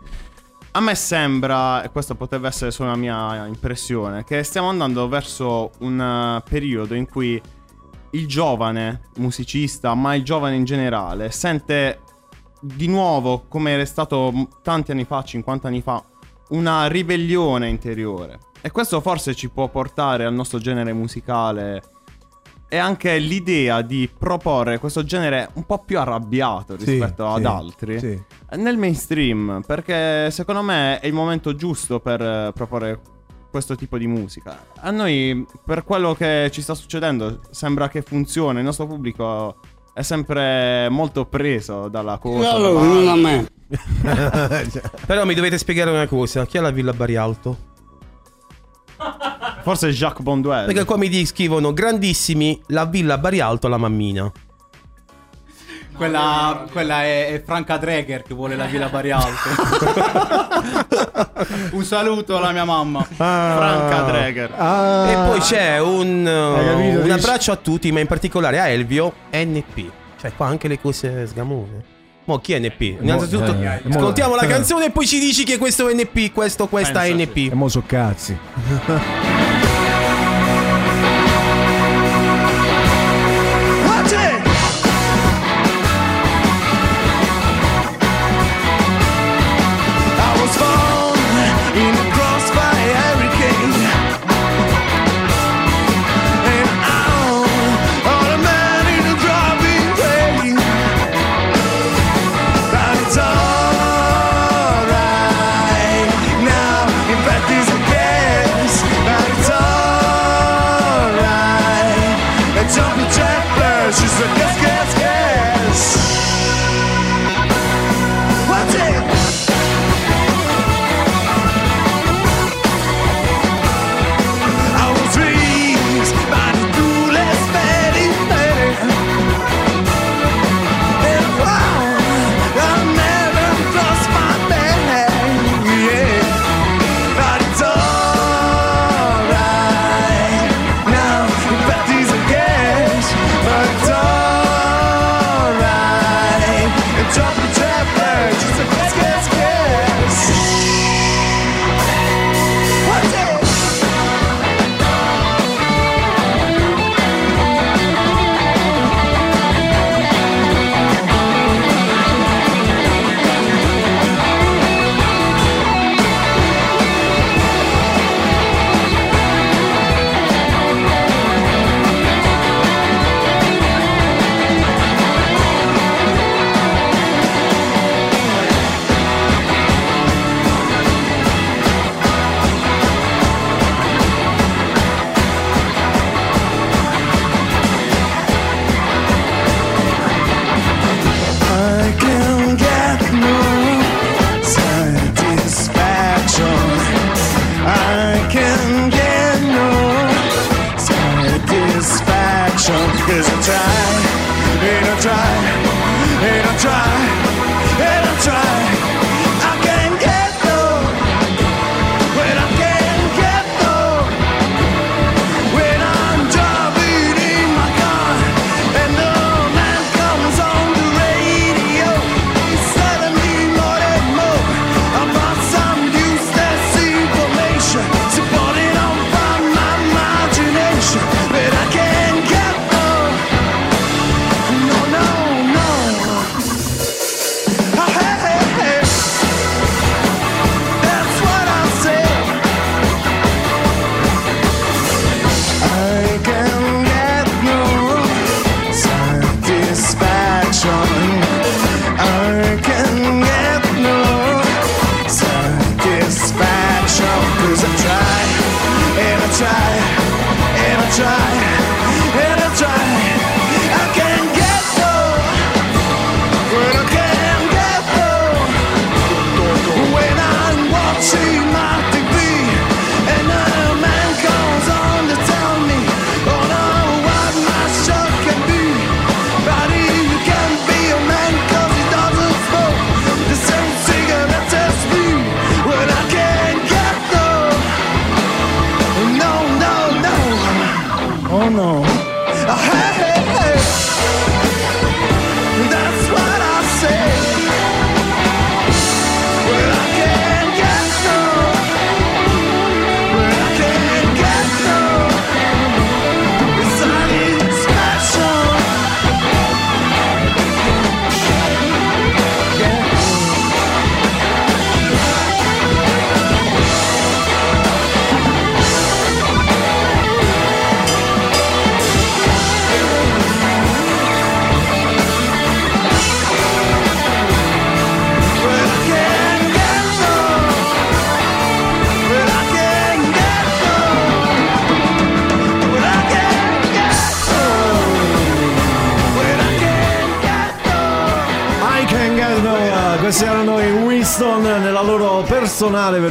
A me sembra, e questa potrebbe essere solo una mia impressione, che stiamo andando verso un eh, periodo in cui il giovane musicista, ma il giovane in generale, sente di nuovo, come era stato tanti anni fa, 50 anni fa, una ribellione interiore. E questo forse ci può portare al nostro genere musicale e anche l'idea di proporre questo genere un po' più arrabbiato Sì, rispetto ad sì, altri sì. nel mainstream, perché secondo me è il momento giusto per proporre questo tipo di musica. A noi, per quello che ci sta succedendo, sembra che funzioni. Il nostro pubblico è sempre molto preso dalla cosa. No, dalla- non a me. Però mi dovete spiegare una cosa: chi è la Villa Barialto? Forse Jacques Bonduel. Perché qua mi scrivono grandissimi la Villa Barialto la mammina. Quella, quella è, è Franca Dreger che vuole la Villa Barialto. un saluto alla mia mamma. Franca Dreger. E poi c'è un, capito? un abbraccio a tutti, ma in particolare a Elvio NP. Cioè, qua anche le cose sgamose. Mo chi è NP? Innanzitutto, eh, mo- ascoltiamo la eh. canzone e poi ci dici che questo è NP, questo, questa è NP. E mo so cazzi.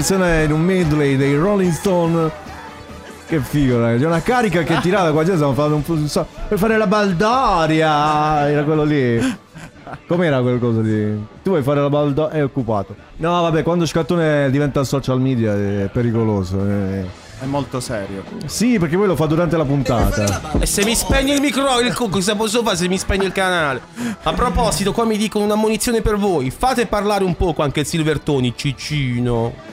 versione in un medley dei Rolling Stone. Che figo, dai. C'è una carica che tirava qua, già stiamo facendo un po' so, per fare la baldoria. Era quello lì. Com'era quel coso lì? Tu vuoi fare la baldoria? È occupato. No, vabbè, quando Scattone diventa social media è pericoloso. eh. È molto serio. Sì, perché poi lo fa durante la puntata. E se mi spegne il micro, il co- cosa posso fare se mi spegne il canale? A proposito, qua mi dicono una munizione per voi. Fate parlare un poco anche il Silvertoni, Cicino.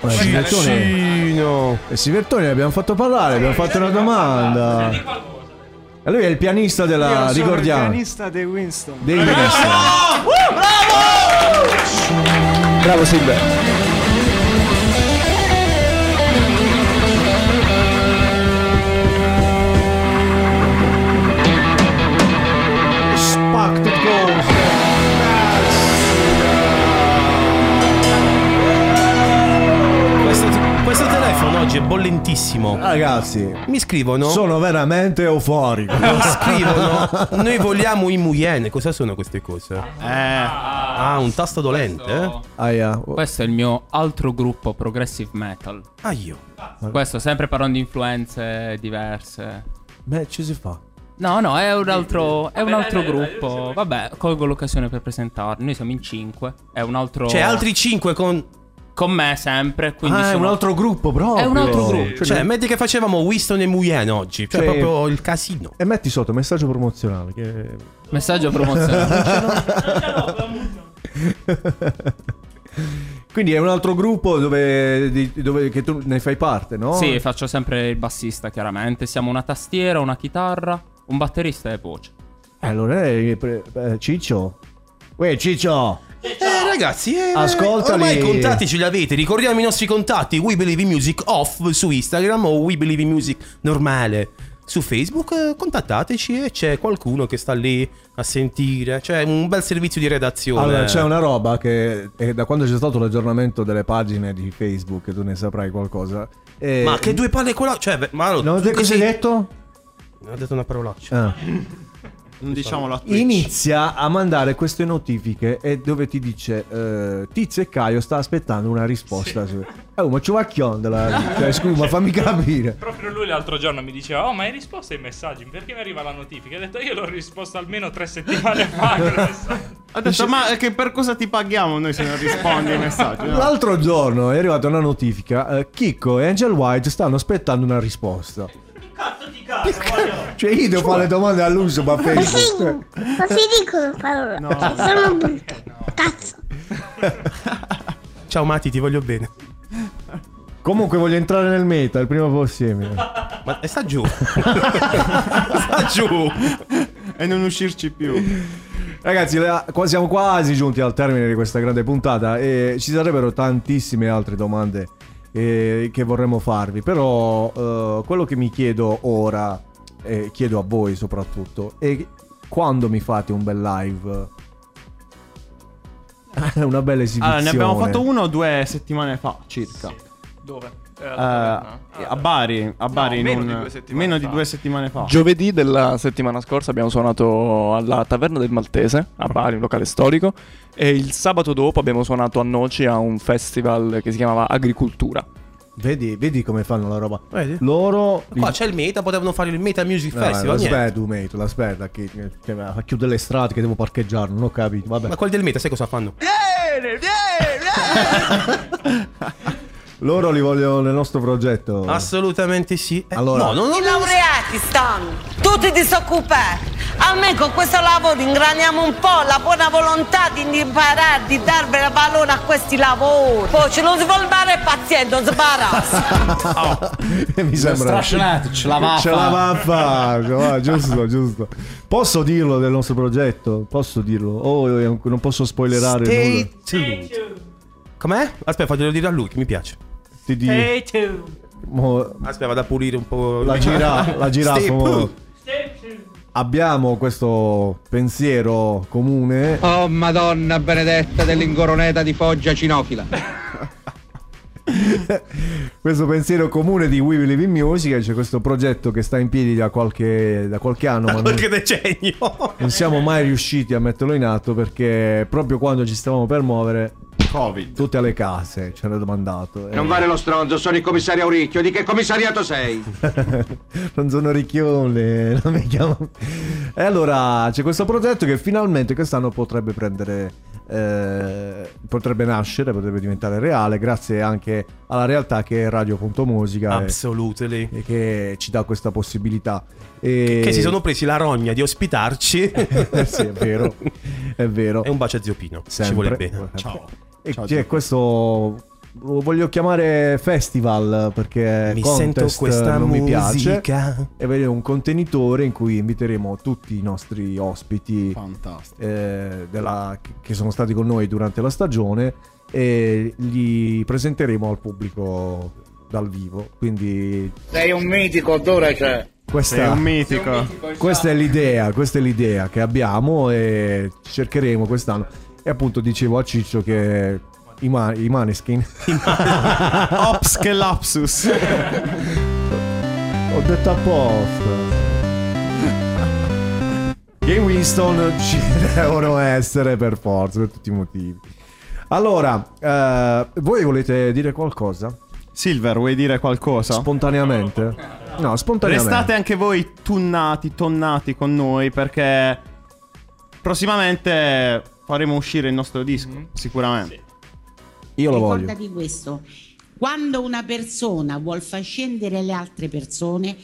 Eh, Silvertoni. Cicino. E Silvertoni l'abbiamo fatto parlare, abbiamo fatto una domanda. E lui è il pianista Io della. sono il ricordiamo. pianista dei Winston. Dei Winston. Bravo Silver. Bollentissimo. Ragazzi, Mi scrivono. sono veramente euforico. Mi scrivono. Noi vogliamo i Muyene. Cosa sono queste cose? Eh. Ah, un tasto dolente, eh? Aia. Questo è il mio altro gruppo progressive metal. Ah, io. Questo sempre parlando di influenze diverse. Beh, ci si fa. No, no, è un altro, è un altro gruppo. Vabbè, colgo l'occasione per presentarli. Noi siamo in cinque. È un altro. C'è altri 5 con. Con me sempre. Quindi Ah, è sono- un altro gruppo proprio. È un altro gruppo. Cioè, metti che facevamo Winston e Muyene oggi. Cioè, Cioè- proprio il casino. E metti sotto messaggio promozionale. Che... Messaggio promozionale. Quindi è un altro gruppo dove, di- dove- che tu ne fai parte, no? Sì, faccio sempre il bassista, chiaramente. Siamo una tastiera, una chitarra, un batterista e voce. Eh, Allora, eh, Ciccio. Uè, Ciccio. Eh, ragazzi, eh, Ascoltali. Ormai i contatti ce li avete. Ricordiamo i nostri contatti: We Believe in Music Off su Instagram o We Believe in Music normale su Facebook. eh, contattateci e c'è qualcuno che sta lì a sentire. C'è un bel servizio di redazione. Allora, c'è una roba che è da quando c'è stato l'aggiornamento delle pagine di Facebook, tu ne saprai qualcosa. E- Ma che due palle quella. Cioè, beh, ma Non che cosa hai detto? Ho detto una parolaccia. Ah. Diciamolo a Twitch. Inizia a mandare queste notifiche e dove ti dice eh, Tizio e Caio sta aspettando una risposta. Su... Oh, ma ci va chiondela. cioè, scusa, fammi capire. Proprio lui l'altro giorno mi diceva: Oh, ma hai risposto ai messaggi? Perché mi arriva la notifica? Ho detto: Io l'ho risposto almeno tre settimane fa. quel messaggio." Ha detto, ma che per cosa ti paghiamo noi se non rispondi ai messaggi? No. L'altro giorno è arrivata una notifica. eh, Chicco e Angel White stanno aspettando una risposta. Cioè, io devo fare le domande all'uso, ma Facebook. Ma si dicono parole. Sono brutte. Cazzo. Ciao Mati, ti voglio bene. Comunque voglio entrare nel meta il prima possibile. Ma sta giù. sta giù. E non uscirci più. Ragazzi, la- qua- siamo quasi giunti al termine di questa grande puntata e ci sarebbero tantissime altre domande eh, che vorremmo farvi, però eh, quello che mi chiedo ora, e chiedo a voi soprattutto, è quando mi fate un bel live? Una bella esibizione. Allora, ne abbiamo fatto uno due settimane fa circa. Dove? Eh, a Bari, a Bari in meno un- di meno di due settimane fa. Giovedì della settimana scorsa abbiamo suonato alla Taverna del Maltese, a Bari, un locale storico, e il sabato dopo abbiamo suonato a Noci a un festival che si chiamava Agricultura. Vedi, vedi come fanno la roba. Vedi? Loro. Qua c'è il Meta, potevano fare il Meta Music No, Festival. aspetta, metro, aspetta, che, che va a chiudere le strade che devo parcheggiare, non ho capito. Vabbè. Ma quelli del Meta, sai cosa fanno? Loro li vogliono nel nostro progetto. Assolutamente sì. Eh, Allora- no, non, non, I laureati stanno tutti disoccupati. Almeno con questo lavoro ingraniamo un po' la buona volontà di imparare, di dare valore a questi lavori. Poi ci non si vuole dare paziente, non si imbarazza. Mi sembra. strascinato, ce la va a Ce la va a fare, giusto, giusto. Posso dirlo del nostro progetto? Posso dirlo? Oh, non posso spoilerare Stay nulla. tuned. Com'è? Aspetta, faglielo dire a lui che mi piace. Ti dico. Mo- Aspetta, vado a pulire un po'. la, gira- la giraffa. Abbiamo questo pensiero comune. Oh Madonna benedetta dell'ingoroneta di Foggia cinofila. questo pensiero comune di We Believe in Music. C'è questo progetto che sta in piedi da qualche, da qualche anno. ma non- Qualche decennio. non siamo mai riusciti a metterlo in atto perché proprio quando ci stavamo per muovere, Covid. tutte alle case ci hanno domandato. Non Eh, vale lo stronzo, sono il commissario Auricchio. Di che commissariato sei? non sono ricchione, non mi chiamo. E allora c'è questo progetto che finalmente quest'anno potrebbe prendere. eh, potrebbe nascere, potrebbe diventare reale, grazie anche alla realtà che è Radio.musica. e- Absolutely. e che ci dà questa possibilità. E... Che si sono presi la rogna di ospitarci. sì, è vero. È vero. E un bacio a zio Pino. Ci Sempre. vuole bene. Ciao. E Ciao, c'è questo lo voglio chiamare festival perché Mi contest sento questa non mi piace musica. e vedere un contenitore in cui inviteremo tutti i nostri ospiti eh, della- che sono stati con noi durante la stagione e li presenteremo al pubblico dal vivo quindi Sei un mitico, dove c'è? questa, Sei un mitico. questa è l'idea, questa è l'idea che abbiamo e cercheremo quest'anno. E appunto dicevo a Ciccio che i, ma- i Maneskin. Ops che lapsus. Ho detto apposta. I Winston ci devono essere per forza, per tutti i motivi. Allora, eh, voi volete dire qualcosa? Silver, vuoi dire qualcosa? Spontaneamente? No, spontaneamente. Restate anche voi tunnati, tonnati con noi perché prossimamente faremo uscire il nostro disco, sicuramente. Io lo voglio. Ricordati questo. Quando una persona vuol far scendere le altre persone,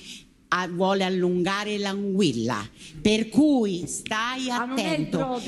ah, vuole allungare l'anguilla. Per cui stai attento.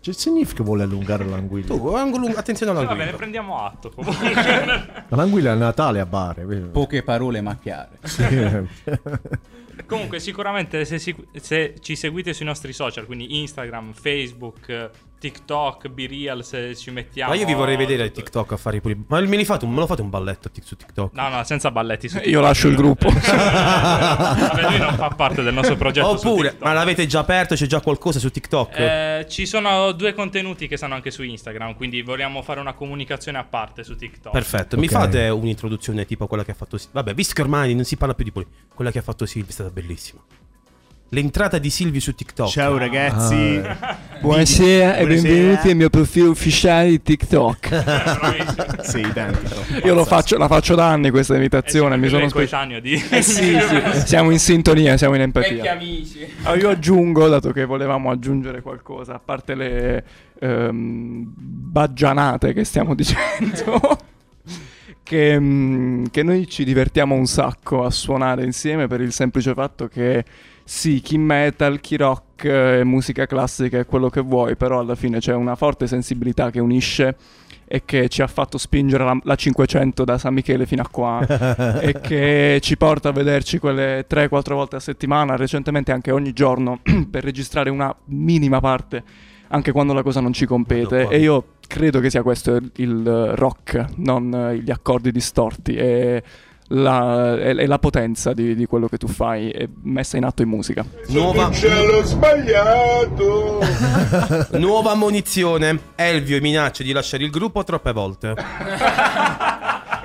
Che significa vuole allungare l'anguilla? Tu, angolo- attenzione Va all'anguilla. bene, prendiamo atto. L'anguilla è Natale a Bari. Poche parole ma chiare. Sì. Comunque, sicuramente se, se ci seguite sui nostri social, quindi Instagram, Facebook, eh, TikTok, BeReal, se ci mettiamo. Ma io vi vorrei vedere TikTok a fare i puli. Ma me, li fate me lo fate un balletto su TikTok? No, no, senza balletti. Su Io lascio il gruppo. Vabbè, lui non fa parte del nostro progetto. Oppure, ma l'avete già aperto? C'è già qualcosa su TikTok? Eh, ci sono due contenuti che stanno anche su Instagram, quindi vogliamo fare una comunicazione a parte su TikTok. Perfetto, mi Ok. fate un'introduzione tipo quella che ha fatto? Vabbè, visto che ormai non si parla più di poli, quella che ha fatto Silvio è stata bellissima. L'entrata di Silvio su TikTok. Ciao ragazzi. Ah, Buonasera e benvenuti al mio profilo ufficiale di TikTok. Identico. Io lo faccio, la faccio da anni questa imitazione. mi sono spe- di... Eh sì, sì, siamo in sintonia, siamo in empatia. amici. Ah, io aggiungo, dato che volevamo aggiungere qualcosa, a parte le ehm, baggianate che stiamo dicendo, che, mm, che noi ci divertiamo un sacco a suonare insieme per il semplice fatto che sì, chi metal, chi rock, eh, musica classica è quello che vuoi, però alla fine c'è una forte sensibilità che unisce e che ci ha fatto spingere la, la 500 da San Michele fino a qua e che ci porta a vederci quelle 3-4 volte a settimana, recentemente anche ogni giorno per registrare una minima parte anche quando la cosa non ci compete. E io credo che sia questo il, rock, non gli accordi distorti. E la, e- e la potenza di, di quello che tu fai è messa in atto in musica. Nuova... Nuova ammonizione. Elvio minaccia di lasciare il gruppo troppe volte.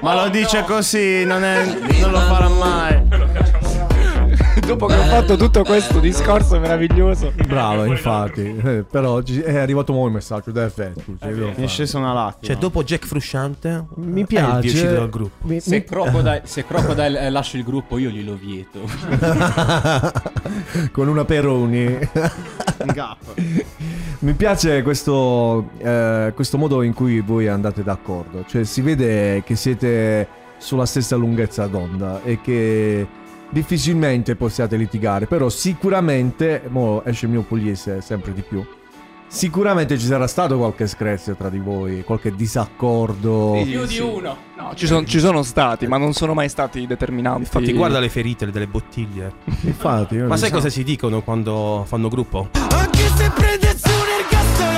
Ma lo dice così, non, è, non lo farà mai. Dopo che ho fatto tutto questo discorso meraviglioso. Bravo, infatti. Eh, però ci- è arrivato mo il messaggio da devo Mi è scesa una lacrima. Cioè, dopo Jack Frusciante, Mi è piace. il dio uscito dal gruppo. Mi- Se mi- Crocodile, se Crocodile eh, lascia il gruppo, io glielo vieto. Con una Peroni. Mi piace questo, eh, questo modo in cui voi andate d'accordo. Cioè, si vede che siete sulla stessa lunghezza d'onda e che difficilmente possiate litigare. Però, sicuramente, mo esce il mio pugliese sempre di più. Sicuramente ci sarà stato qualche screzio tra di voi, qualche disaccordo. Più di uno. No, ci, son- ci sono stati, ma non sono mai stati determinanti. Infatti, guarda le ferite delle bottiglie. Infatti, Ma sai so. cosa si dicono quando fanno gruppo? Anche se prende su un ergastolo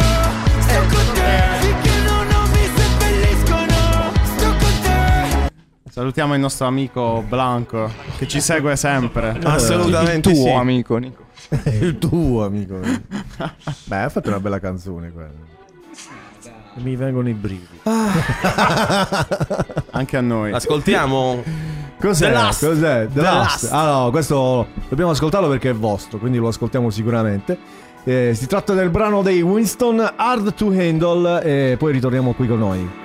Salutiamo il nostro amico Blanco che ci segue sempre. Assolutamente Il tuo sì. amico, Nico. il tuo amico. Beh, ha fatto una bella canzone quella. Mi vengono i brividi. Anche a noi. Ascoltiamo. Cos'è? The Last. Cos'è? The, The Last. Last. Ah no, questo dobbiamo ascoltarlo perché è vostro, quindi lo ascoltiamo sicuramente. Eh, si tratta del brano dei Winston Hard to Handle e poi ritorniamo qui con noi.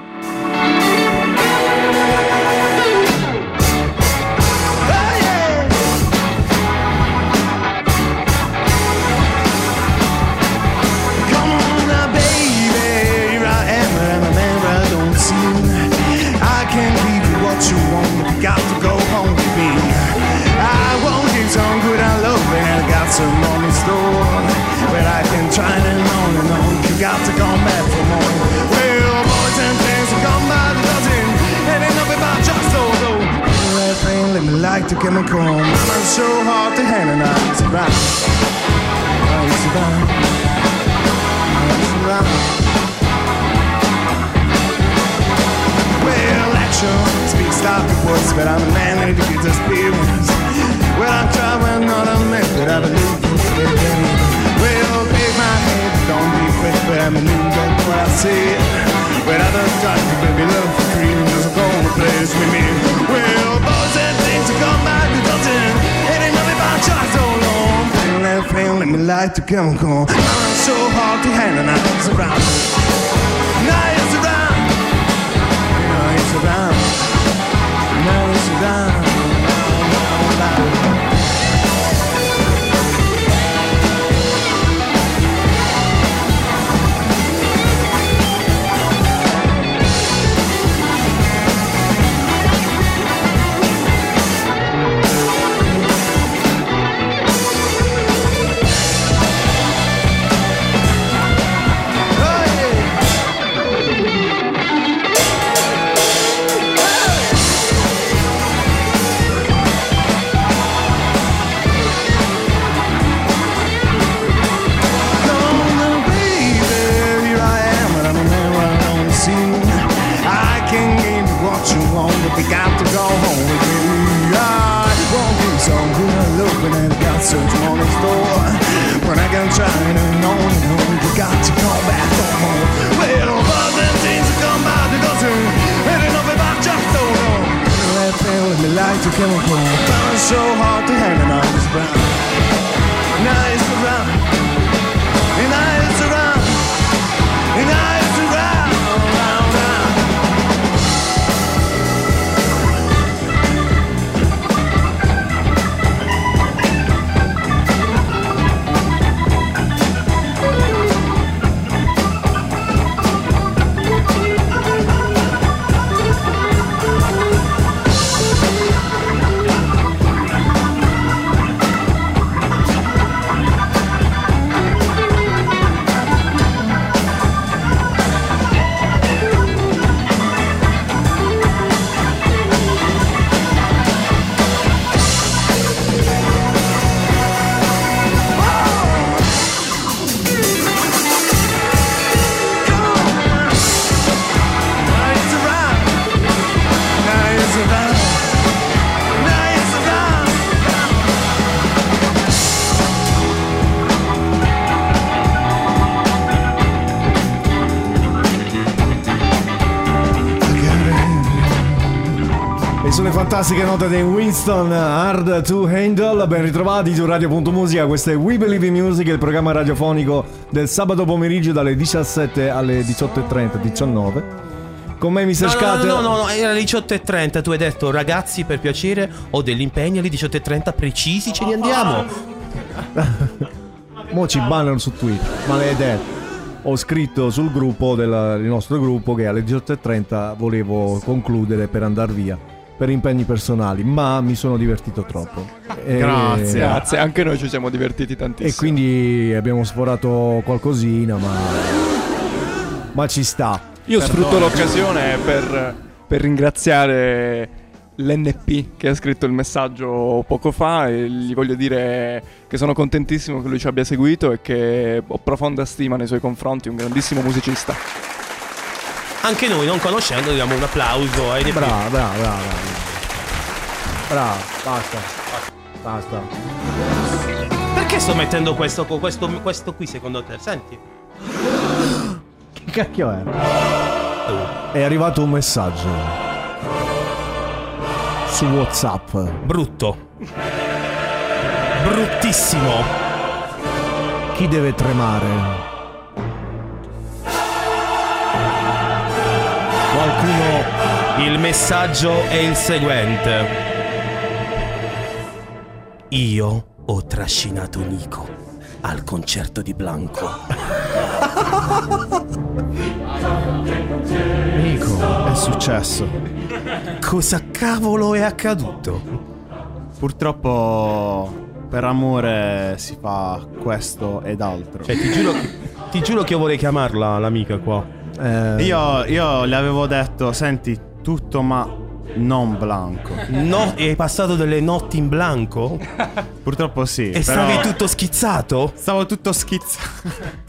Me like to come and come. I'm so hard to handle now. It's around. Oh, it's around. Well, action speaks loud of words, but I'm a man that gets experience. Well, I'm trying not a method, I believe it's the game. Well, take my head, don't be quick, but I'm a new guy, what I say. But I don't try to baby love for cream, doesn't go to place with me. Well, boys and things will come by the dozen. It ain't nothing about just so long. Feel that feel, let me light the chemical. I'm so hard to handle, now it's around. Now it's around. Now it's around. Now it's around. You got to go home with me. I won't be so good looking and got such money store. When I can try and on and on, you got to come back home. Well, but then things come by the dozen. Ain't enough about just so long. That thing with me like to chemical. Found it so hard to handle now this brown. Now it's around. Fantastiche note dei Winston Hard to Handle, ben ritrovati su Radio.musica, questo è We Believe in Music, il programma radiofonico del sabato pomeriggio dalle 17 alle 18.30, 19. Con me Mr. No, no, Scat. no, no, no, no, era alle 18.30. Tu hai detto, ragazzi, per piacere, ho degli impegni alle 18.30 precisi, ce ne andiamo. Mo ci bannano su Twitter, maledetto. Ho scritto sul gruppo del, del nostro gruppo che alle 18.30 volevo concludere per andare via per impegni personali, ma mi sono divertito troppo. E- Grazie, anche noi ci siamo divertiti tantissimo. E quindi abbiamo sforato qualcosina, ma. Ma ci sta. Io sfrutto l'occasione per, per ringraziare l'NP che ha scritto il messaggio poco fa e gli voglio dire che sono contentissimo che lui ci abbia seguito e che ho profonda stima nei suoi confronti, un grandissimo musicista. Anche noi, non conoscendo, diamo un applauso ai Brava, brava, brava. Brava, basta. Basta. Perché sto mettendo questo, questo, questo qui secondo te? Senti. Che cacchio è? È arrivato un messaggio. Su WhatsApp. Brutto. Bruttissimo. Chi deve tremare? Qualcuno. Il messaggio è il seguente. Io ho trascinato Nico al concerto di Blanco. Nico, è successo. Cosa cavolo è accaduto? Purtroppo per amore si fa questo ed altro. Cioè, ti giuro, ti giuro che io vorrei chiamarla l'amica qua. Eh, Io, io le avevo detto, senti, tutto ma non blanco. No, hai passato delle notti in blanco? Purtroppo sì. E però- stavi tutto schizzato? Stavo tutto schizzato.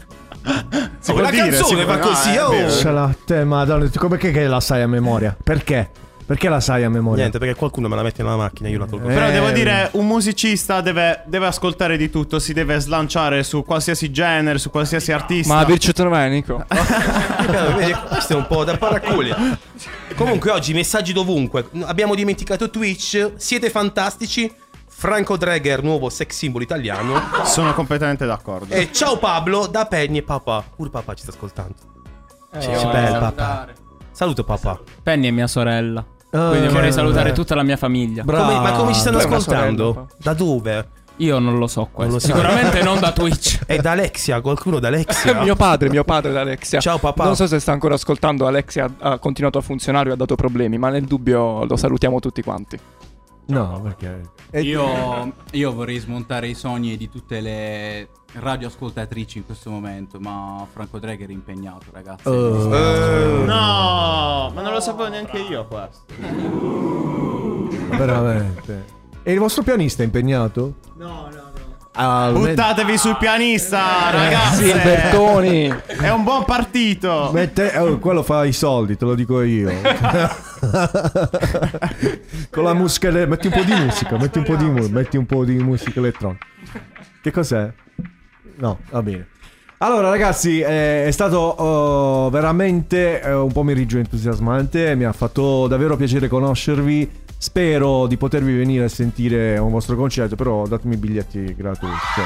Si Oh, può la dire, canzone si può- va così, Ah, oh! Ce l'ha te, madonna. Come che che la sai a memoria? Perché? Perché la sai a memoria? Niente, perché qualcuno me la mette nella macchina, io la tolgo. Però Eh, devo dire, un musicista deve, deve ascoltare di tutto, si deve slanciare su qualsiasi genere, su qualsiasi artista. Ma Vircio Trovai, Nico. Vedi, questo è un po' da paraculi. Comunque oggi messaggi dovunque. Abbiamo dimenticato Twitch. Siete fantastici. Franco Dreger, nuovo sex symbol italiano. Sono completamente d'accordo. E ciao Pablo da Penny e papà. Pure papà ci sta ascoltando. Eh, Sì, vorrei bel salutare. papà. Saluto papà. Penny è mia sorella. Quindi che vorrei salutare bello. tutta la mia famiglia. Come- ma come ci stanno ascoltando? sorella, Da dove? Io non lo so questo. lo. Sicuramente non da Twitch. È da Alexia, qualcuno da Alexia. mio padre, mio padre Alexia. Ciao papà. Non so se sta ancora ascoltando, Alexia ha continuato a funzionare o ha dato problemi, ma nel dubbio lo salutiamo tutti quanti. No, perché. Io, io vorrei smontare i sogni di tutte le radioascoltatrici in questo momento, ma Franco Dreger è impegnato, ragazzi. Oh. Eh, No, ma non lo sapevo neanche io questo. Veramente. E il vostro pianista è impegnato? No, no, no. Ah, Buttatevi sul pianista, ragazzi. Sì, Bertoni. È un buon partito. Mette, oh, quello fa i soldi, te lo dico io. Con la musica, metti un po' di musica, metti un po' di, mu- metti un po' di musica elettronica. Che cos'è? No, va bene. Allora ragazzi, eh, è stato oh, veramente eh, un pomeriggio entusiasmante, mi ha fatto davvero piacere conoscervi. Spero di potervi venire a sentire un vostro concerto, però datemi i biglietti gratuiti. cioè.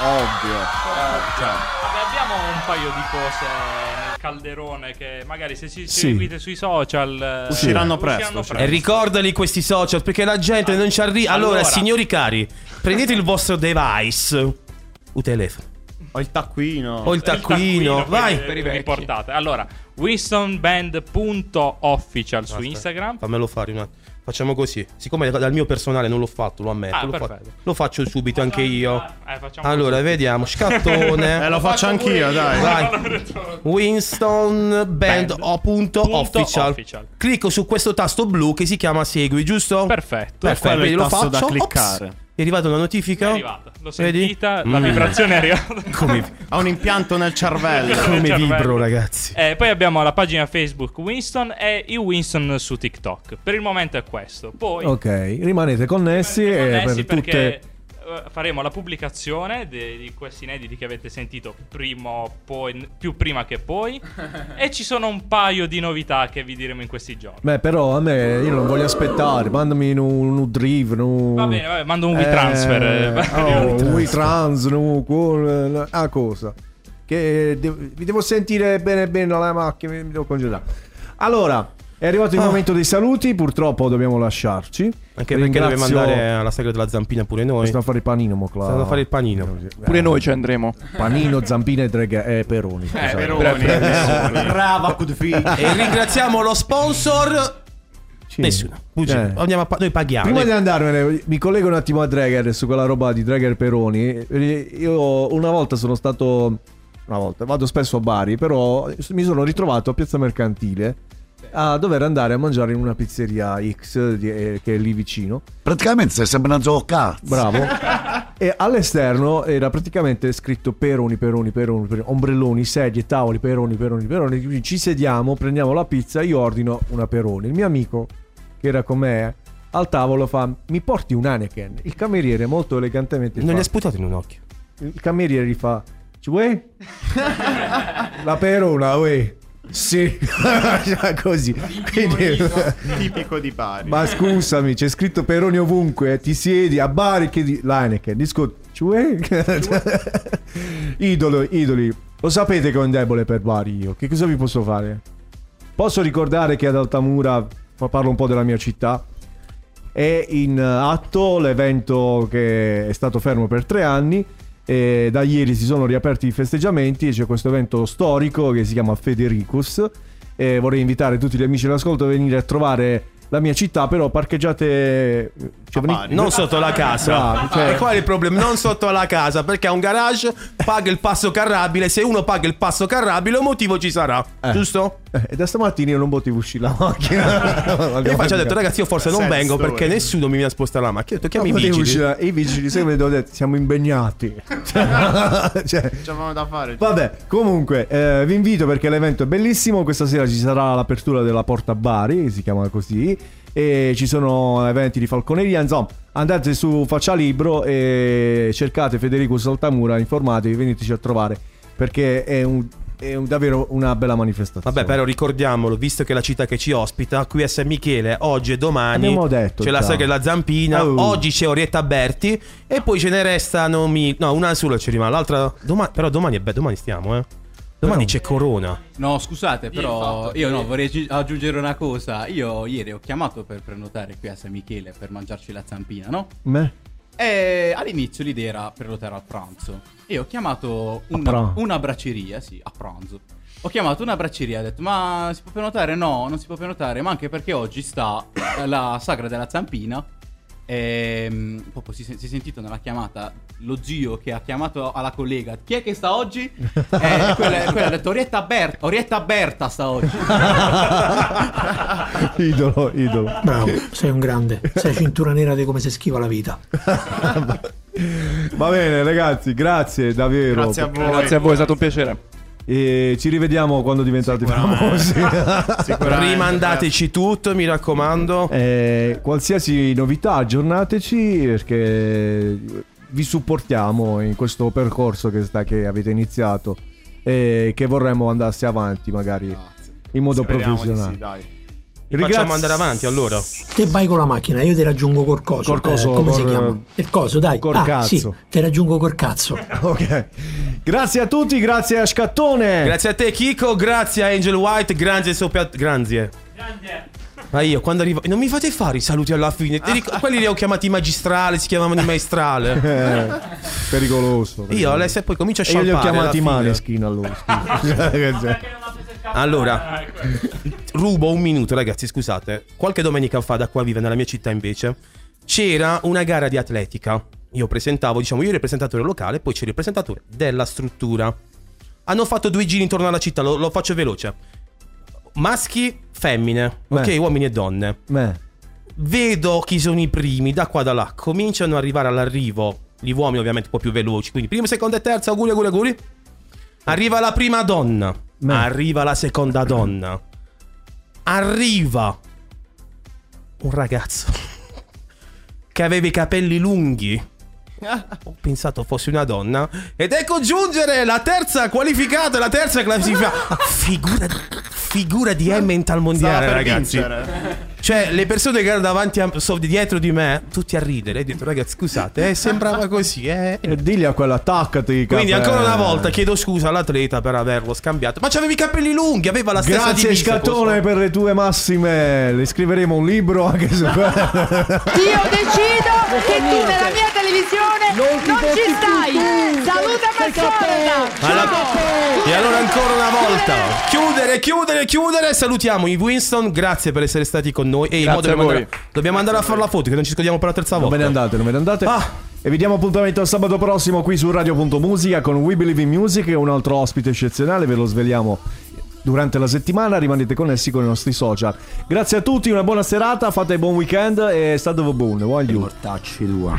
Ovvio. Vabbè, abbiamo un paio di cose nel calderone che magari se ci Sì. seguite sui social eh, Usciranno presto, usciranno E ricordali questi social perché la gente non ci arriva. Allora, Allora. signori cari, prendete il vostro device. Un telefono. Ho il taccuino. O il taccuino. Vai. per i riportate. Allora, winstonband.official su Instagram. Fammelo fare un attimo. Facciamo così. Siccome dal mio personale non l'ho fatto, lo ammetto. Ah, lo, fa- lo faccio subito anche io. Eh, Allora, così. vediamo. Scattone. Eh, lo faccio anch'io, dai. Vai. Winston Band Band. o punto Punto official. official. Clicco su questo tasto blu che si chiama segui, giusto? Perfetto. Perfetto, quindi lo faccio. da cliccare. Ops. È arrivata una notifica? È arrivata. L'ho Vedi? sentita, la Mm. vibrazione è arrivata. Come, Ha un impianto nel cervello. come vibro, ragazzi. Eh, poi abbiamo la pagina Facebook Winston e i Winston su TikTok. Per il momento è questo. Poi Ok, rimanete connessi, connessi e per perché tutte... eh, faremo la pubblicazione de- di questi inediti che avete sentito prima o poi, più prima che poi. e ci sono un paio di novità che vi diremo in questi giorni. Beh, però a me io non voglio aspettare. Mandami un, un drive. Un... Va bene, vabbè, mando un WeTransfer, eh. oh, un WeTrans, no, con ah, cosa? Che devo- vi devo sentire bene bene alla macchina, mi devo congelare. Allora, è arrivato il momento dei saluti, purtroppo dobbiamo lasciarci. Anche perché dobbiamo andare alla sagra della zampina pure noi. Stiamo a fare il panino, mo, Cla- Stiamo a fare il panino. Pure noi ci andremo. Panino, zampine e drega- e peroni. scusate. peroni, peroni. Brava, Cudfi. E ringraziamo lo sponsor. Nessuno. Eh. Andiamo a pa- noi paghiamo. Prima di andarmene, mi collego un attimo a Drager su quella roba di Drager Peroni. Io una volta sono stato. Una volta, vado spesso a Bari, però mi sono ritrovato a Piazza Mercantile a dover andare a mangiare in una pizzeria X di- eh, che è lì vicino. Praticamente stai sembrando giocare. Bravo. e all'esterno era praticamente scritto peroni, peroni, peroni, peroni, ombrelloni, sedie, tavoli, peroni, peroni, peroni. Quindi Ci sediamo, prendiamo la pizza, io ordino una peroni. Il mio amico, che era con me, al tavolo fa, mi porti un Heineken? Il cameriere molto elegantemente Non fa, gli ha sputato in un occhio. Il cameriere gli fa, ci vuoi? la perona, uè. Sì, così. Quindi- Tipico di Bari. ma scusami, c'è scritto Peroni ovunque, eh, ti siedi a Bari che di Heineken, disco? Idolo, idoli. Lo sapete che ho un debole per Bari io. Che cosa vi posso fare? Posso ricordare che ad Altamura, parlo un po' della mia città, è in atto l'evento che è stato fermo per tre anni. E da ieri si sono riaperti i festeggiamenti e c'è questo evento storico che si chiama Federicus. E vorrei invitare tutti gli amici dell'ascolto a venire a trovare la mia città, però parcheggiate. Cioè, veni- Non sotto la casa. Bravo, cioè- E qual è il problema? Non sotto la casa, perché ha un garage, paga il passo carrabile. Se uno paga il passo carrabile, un motivo ci sarà. Giusto? Eh, e da stamattina io non potevo uscire la macchina. Io faccio ho detto, ragazzi, io forse non Senza vengo perché nessuno mi viene a spostare la macchina. Ho detto, chiami i Ma potevo vigili. uscire- I vigili, ti ho detto? Siamo impegnati. cioè, C'avevamo da fare. Vabbè, comunque, eh, vi invito perché l'evento è bellissimo. Questa sera ci sarà l'apertura della Porta Bari, si chiama così. E ci sono eventi di falconeria. Insomma, andate su Faccia Libro e cercate Federico Saltamura, informatevi, veniteci a trovare perché è, un- è un- davvero una bella manifestazione. Vabbè, però ricordiamolo, visto che è la città che ci ospita, qui a San Michele, oggi e domani Abbiamo detto c'è la già. sagra della Zampina, Oh. oggi c'è Orietta Berti e poi ce ne restano mi- no, una sola ci rimane, l'altra domani, però domani è beh, domani stiamo, eh. Domani c'è Corona. No, scusate, però fatto io no, vorrei aggi- aggiungere una cosa. Io ieri ho chiamato per prenotare qui a San Michele per mangiarci la zampina, no? Me? E all'inizio l'idea era prenotare al pranzo. E ho chiamato una, una bracceria, sì, a pranzo. Ho chiamato una bracceria e ho detto, ma si può prenotare? No, non si può prenotare, ma anche perché oggi sta la sagra della zampina. E proprio si, si è sentito nella chiamata lo zio che ha chiamato alla collega chi è che sta oggi? E quella, quella ha detto Orietta Berta, Orietta Berta sta oggi. idolo, idolo. Bravo, sei un grande. Sei cintura nera di come si schiva la vita. Va bene, ragazzi, grazie davvero. Grazie a voi. Grazie a voi, è stato un piacere. E ci rivediamo quando diventate famosi. Rimandateci tutto, mi raccomando. Eh, qualsiasi novità, aggiornateci perché vi supportiamo in questo percorso che, sta, che avete iniziato e che vorremmo andasse avanti magari in modo Speriamo di professionale. sì, dai. Vi facciamo andare avanti allora. Te vai con la macchina, io ti raggiungo col coso. Col coso, Eh, come si col- chiama? Il coso, dai. col ah, cazzo. Sì, ti raggiungo col cazzo. Ok. Grazie a tutti, grazie a Scattone. Grazie a te Kiko, grazie a Angel White, grazie Sopia... Grazie. Ma io quando arrivo... Non mi fate fare i saluti alla fine. Quelli li ho chiamati magistrale, si chiamavano i maestrale. Eh, pericoloso. Io adesso poi comincio a E io li ho scialpare chiamati. Maneskin allora. Allora, rubo un minuto, ragazzi. Scusate. Qualche domenica fa, da qua vive nella mia città, invece, c'era una gara di atletica. Io presentavo, diciamo, io il presentatore locale, poi c'era il presentatore della struttura. Hanno fatto due giri intorno alla città, lo, lo faccio veloce. Maschi, femmine, ok, Beh. uomini e donne. Beh, Vedo chi sono i primi, da qua da là. Cominciano ad arrivare all'arrivo. Gli uomini, ovviamente, un po' più veloci. Quindi, primo, secondo e terzo, auguri, auguri, auguri. Arriva la prima donna. Arriva la seconda donna. Arriva un ragazzo che aveva i capelli lunghi Ho pensato fosse una donna. Ed ecco giungere la terza qualificata, la terza classificata. Figura, figura di Emmental mondiale, ragazzi. vincere. Cioè, le persone che erano davanti a, so- dietro di me, tutti a ridere. E detto, ragazzi, scusate, eh, sembrava così, eh. E digli a quello attaccati. Quindi caffè. ancora una volta chiedo scusa all'atleta per averlo scambiato. Ma c'avevi i capelli lunghi, aveva la stessa Grazie divisa. Scattone per le tue massime. Le scriveremo un libro anche su Io decido che tu nella mia televisione non, ci stai. Saluta Mazzolta. Alla- E allora ancora una volta Chiudere, chiudere, chiudere Salutiamo i Winston Grazie per essere stati con noi E modo a dobbiamo voi. andare, dobbiamo andare a fare la foto Che non ci scordiamo per la terza Non volta ve ne andate, non ve ne andate. Ah. E vi diamo appuntamento sabato prossimo qui su Radio.musica con We Believe in Music e un altro ospite eccezionale, ve lo sveliamo durante la settimana, rimanete connessi con i nostri social. Grazie a tutti, una buona serata, fate buon weekend e state buon. Voglio. Mortacci tua.